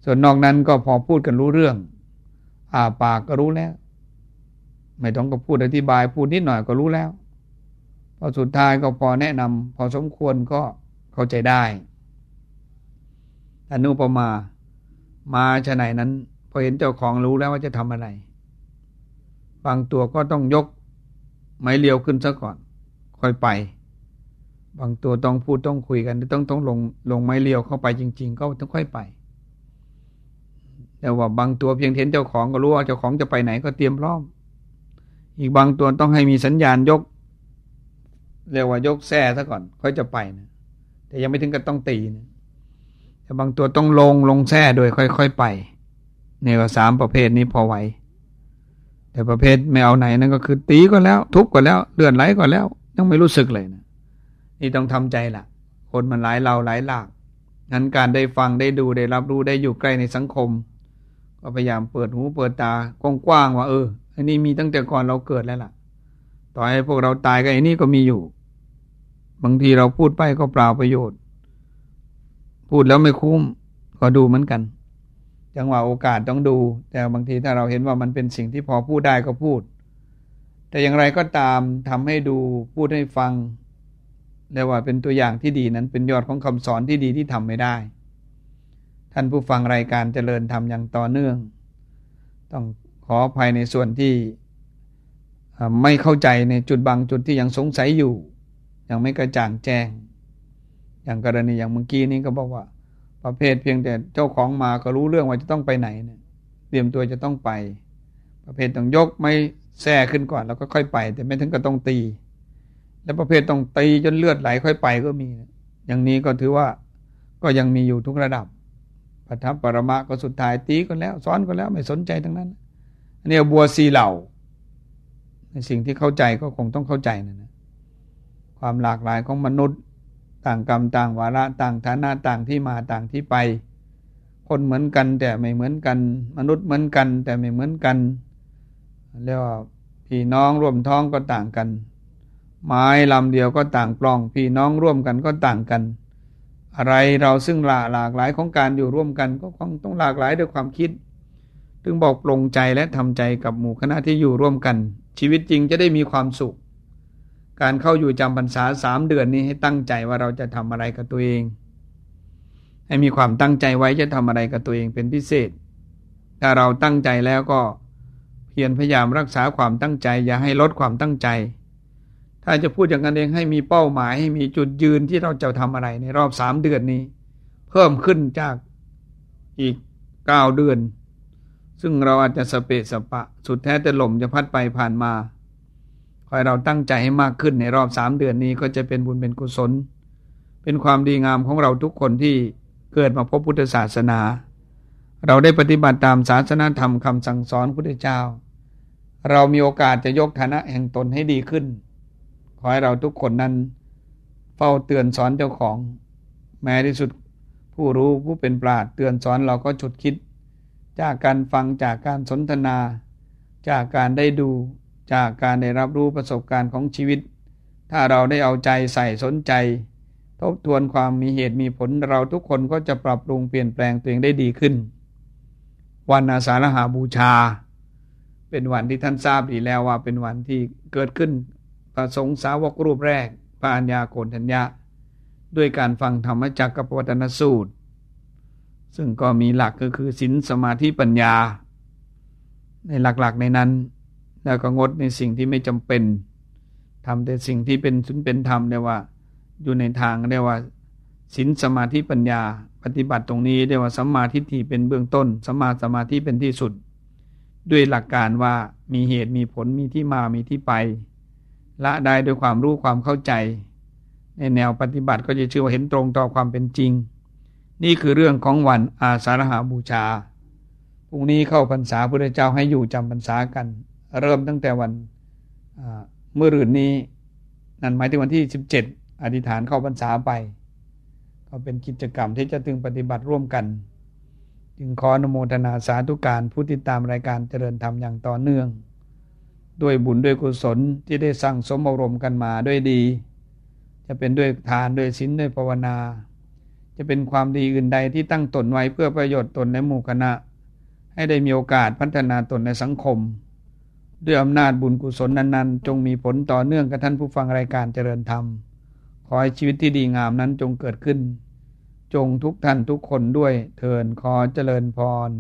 ส่วนนอกนั้นก็พอพูดกันรู้เรื่องอ่าปากก็รู้แล้ว ไม่ต้องก็พูดอธิบาย พูดนิดหน่อยก็รู้แล้ว พอสุดท้ายก็พอแนะนำพอสมควรก็เข้าใจได้อนุปมา มาชะไหนนั้น พอเห็นเจ้าของรู้แล้วว่าจะทำอะไร บางตัวก็ต้องยกไม้เลียวขึ้นซะก่อนค่อยไป บางตัวต้องพูดต้องคุยกันต้องต้องลงลงไม้เลียวเข้าไปจริง ๆ ก็ต้องค่อยไป แต่ว่าบางตัวเพียงเห็นเจ้าของก็รู้ว่าเจ้าของจะไปไหนก็เตรียมพร้อม อีกบางตัวต้องให้มีสัญญาณยกเรียกว่ายกแส้ซะก่อน ค่อยจะไปนะแต่ยังไม่ถึงกับต้องตีนะ แต่บางตัวต้องลงลงแส้โดยค่อย ๆ ไปเนี่ยสามประเภทนี้พอไหวแต่ประเภทไม่เอาไหนนั่นก็คือ ตีก็แล้ว ทุบก็แล้วเลือดไหลก็แล้วยังไม่รู้สึกเลยนะนี่ต้องทำใจละคนมันหลายเราหลายหลากงั้นการได้ฟังได้ดูได้รับรู้ได้อยู่ใกล้ในสังคม ก็พยายามเปิดหูเปิดตากว้างๆว่า เอออันนี้มีตั้งแต่ก่อนเราเกิดแล้วล่ะ ต่อให้พวกเราตายก็ไอ้นี่ก็มีอยู่ บางทีเราพูดไปก็เปล่าประโยชน์ พูดแล้วไม่คุ้มก็ดูเหมือนกัน จังหวะโอกาสต้องดู แต่บางทีถ้าเราเห็นว่ามันเป็นสิ่งที่พอพูดได้ก็พูด แต่อย่างไรก็ตามทำให้ดูพูดให้ฟังเรียกว่าเป็นตัวอย่างที่ดีนั้นเป็นยอดของคำสอนที่ดีที่ทำไม่ได้ ท่านผู้ฟังรายการเจริญทำอย่างต่อเนื่อง ต้องขออภัยในส่วนที่ไม่เข้าใจในจุดบางจุดที่ยังสงสัยอยู่ ยังไม่กระจ่างแจ้ง อย่างกรณีอย่างเมื่อกี้นี้ก็บอกว่า ประเภทเพียงแต่เจ้าของมาก็รู้เรื่องว่าจะต้องไปไหนเนี่ยเตรียมตัวจะต้องไป ประเภทต้องยกไม่แท่ขึ้นก่อนแล้วก็ค่อยไป แต่ไม่ถึงก็ต้องตี และประเภทต้องตีจนเลือดไหลค่อยไปก็มี อย่างนี้ก็ถือว่าก็ยังมีอยู่ทุกระดับปัทภปรมะก็สุดท้ายตีกันแล้วสอนกันแล้วไม่สนใจทั้งนั้น อันนี้บัวสีเหล่า ในสิ่งที่เข้าใจก็คงต้องเข้าใจนะนะความหลากหลายของมนุษย์ ต่างกรรมต่างวาระต่างฐานะต่างที่มาต่างที่ไป คนเหมือนกันแต่ไม่เหมือนกัน มนุษย์เหมือนกันแต่ไม่เหมือนกันเรียกว่าพี่น้องร่วมท้องก็ต่างกัน ไม้ลำเดียวก็ต่างปลอง พี่น้องร่วมกันก็ต่างกัน อะไรเราซึ่งหลาหลากหลายของการอยู่ร่วมกันก็คงต้องหลากหลายด้วยความคิดถึงบอกปรงใจและทำใจกับหมู่คณะที่อยู่ร่วมกัน ชีวิตจริงจะได้มีความสุข การเข้าอยู่จำพรรษาสามเดือนนี้ให้ตั้งใจว่าเราจะทำอะไรกับตัวเอง ให้มีความตั้งใจไว้จะทำอะไรกับตัวเองเป็นพิเศษ ถ้าเราตั้งใจแล้วก็เพียรพยายามรักษาความตั้งใจ อย่าให้ลดความตั้งใจ ถ้าจะพูดอย่างนั้นเองให้มีเป้าหมายให้มีจุดยืนที่เราจะทำอะไรในรอบสามเดือนนี้ เพิ่มขึ้นจากอีกเก้าเดือน ซึ่งเราอาจจะสเปะสปะ สุดแท้แต่ลมจะพัดไปผ่านมา คอยเราตั้งใจให้มากขึ้นในรอบสามเดือนนี้ก็จะเป็นบุญเป็นกุศล เป็นความดีงามของเราทุกคนที่เกิดมาพบพุทธศาสนา เราได้ปฏิบัติตามศาสนาธรรมคำสั่งสอนพุทธเจ้า เรามีโอกาสจะยกฐานะแห่งตนให้ดีขึ้น ขอให้เราทุกคนนั้น เฝ้าเตือนสอนเจ้าของ แม้ที่สุดผู้รู้ผู้เป็นปราดเตือนสอนเราก็ฉุดคิด จากการฟังจากการสนทนา จากการได้ดู จากการได้รับรู้ประสบการณ์ของชีวิต ถ้าเราได้เอาใจใส่สนใจ ทบทวนความมีเหตุมีผลเราทุกคนก็จะปรับปรุงเปลี่ยนแปลงตัวเองได้ดีขึ้น วันอาสาฬหาบูชา เป็นวันที่ท่านทราบดีแล้วว่าเป็นวันที่เกิดขึ้นประสงค์สาวกรูปแรกพระัญญาโกณทัญญาด้วยการฟังธรรมจักรกับวัตนสูตร ซึ่งก็มีหลักก็คือศีลสมาธิปัญญา ในหลักๆในนั้น แล้วก็งดในสิ่งที่ไม่จำเป็นทำแต่สิ่งที่เป็นสุนเป็นธรรมเรียกว่า อยู่ในทางเรียกว่าศีลสมาธิปัญญา ปฏิบัติตรงนี้เรียกว่าสัมมาทิฏฐิเป็นเบื้องต้นสัมมาสมาธิเป็นที่สุด ด้วยหลักการว่ามีเหตุมีผลมีที่มามีที่ไป ละได้ด้วยความรู้ความเข้าใจ ในแนวปฏิบัติก็จะชื่อว่าเห็นตรงต่อความเป็นจริง นี่คือเรื่องของวันอาสาฬหาบูชาพรุ่งนี้เข้าพรรษาพระเจ้าให้อยู่จำพรรษากัน เริ่มตั้งแต่วันเมื่อรื่นนี้ นั่นหมายถึงวันที่สิบเจ็ดอธิษฐานเข้าพรรษาไป ก็เป็นกิจกรรมที่จะถึงปฏิบัติร่วมกัน จึงขออนโมทนาสาธุการผู้ติดตามรายการเจริญธรรมอย่างต่อเนื่อง ด้วยบุญด้วยกุศลที่ได้สั่งสมอบรมกันมาด้วยดี จะเป็นด้วยทานด้วยศีลด้วยภาวนา จะเป็นความดีอื่นใดที่ตั้งตนไว้เพื่อประโยชน์ตนและหมู่คณะ ให้ได้มีโอกาสพัฒนาตนในสังคม ด้วยอำนาจบุญกุศลนั้นๆ จงมีผลต่อเนื่องกับท่านผู้ฟังรายการเจริญธรรม ขอให้ชีวิตที่ดีงามนั้นจงเกิดขึ้น จงทุกท่านทุกคนด้วยเทินขอเจริญพร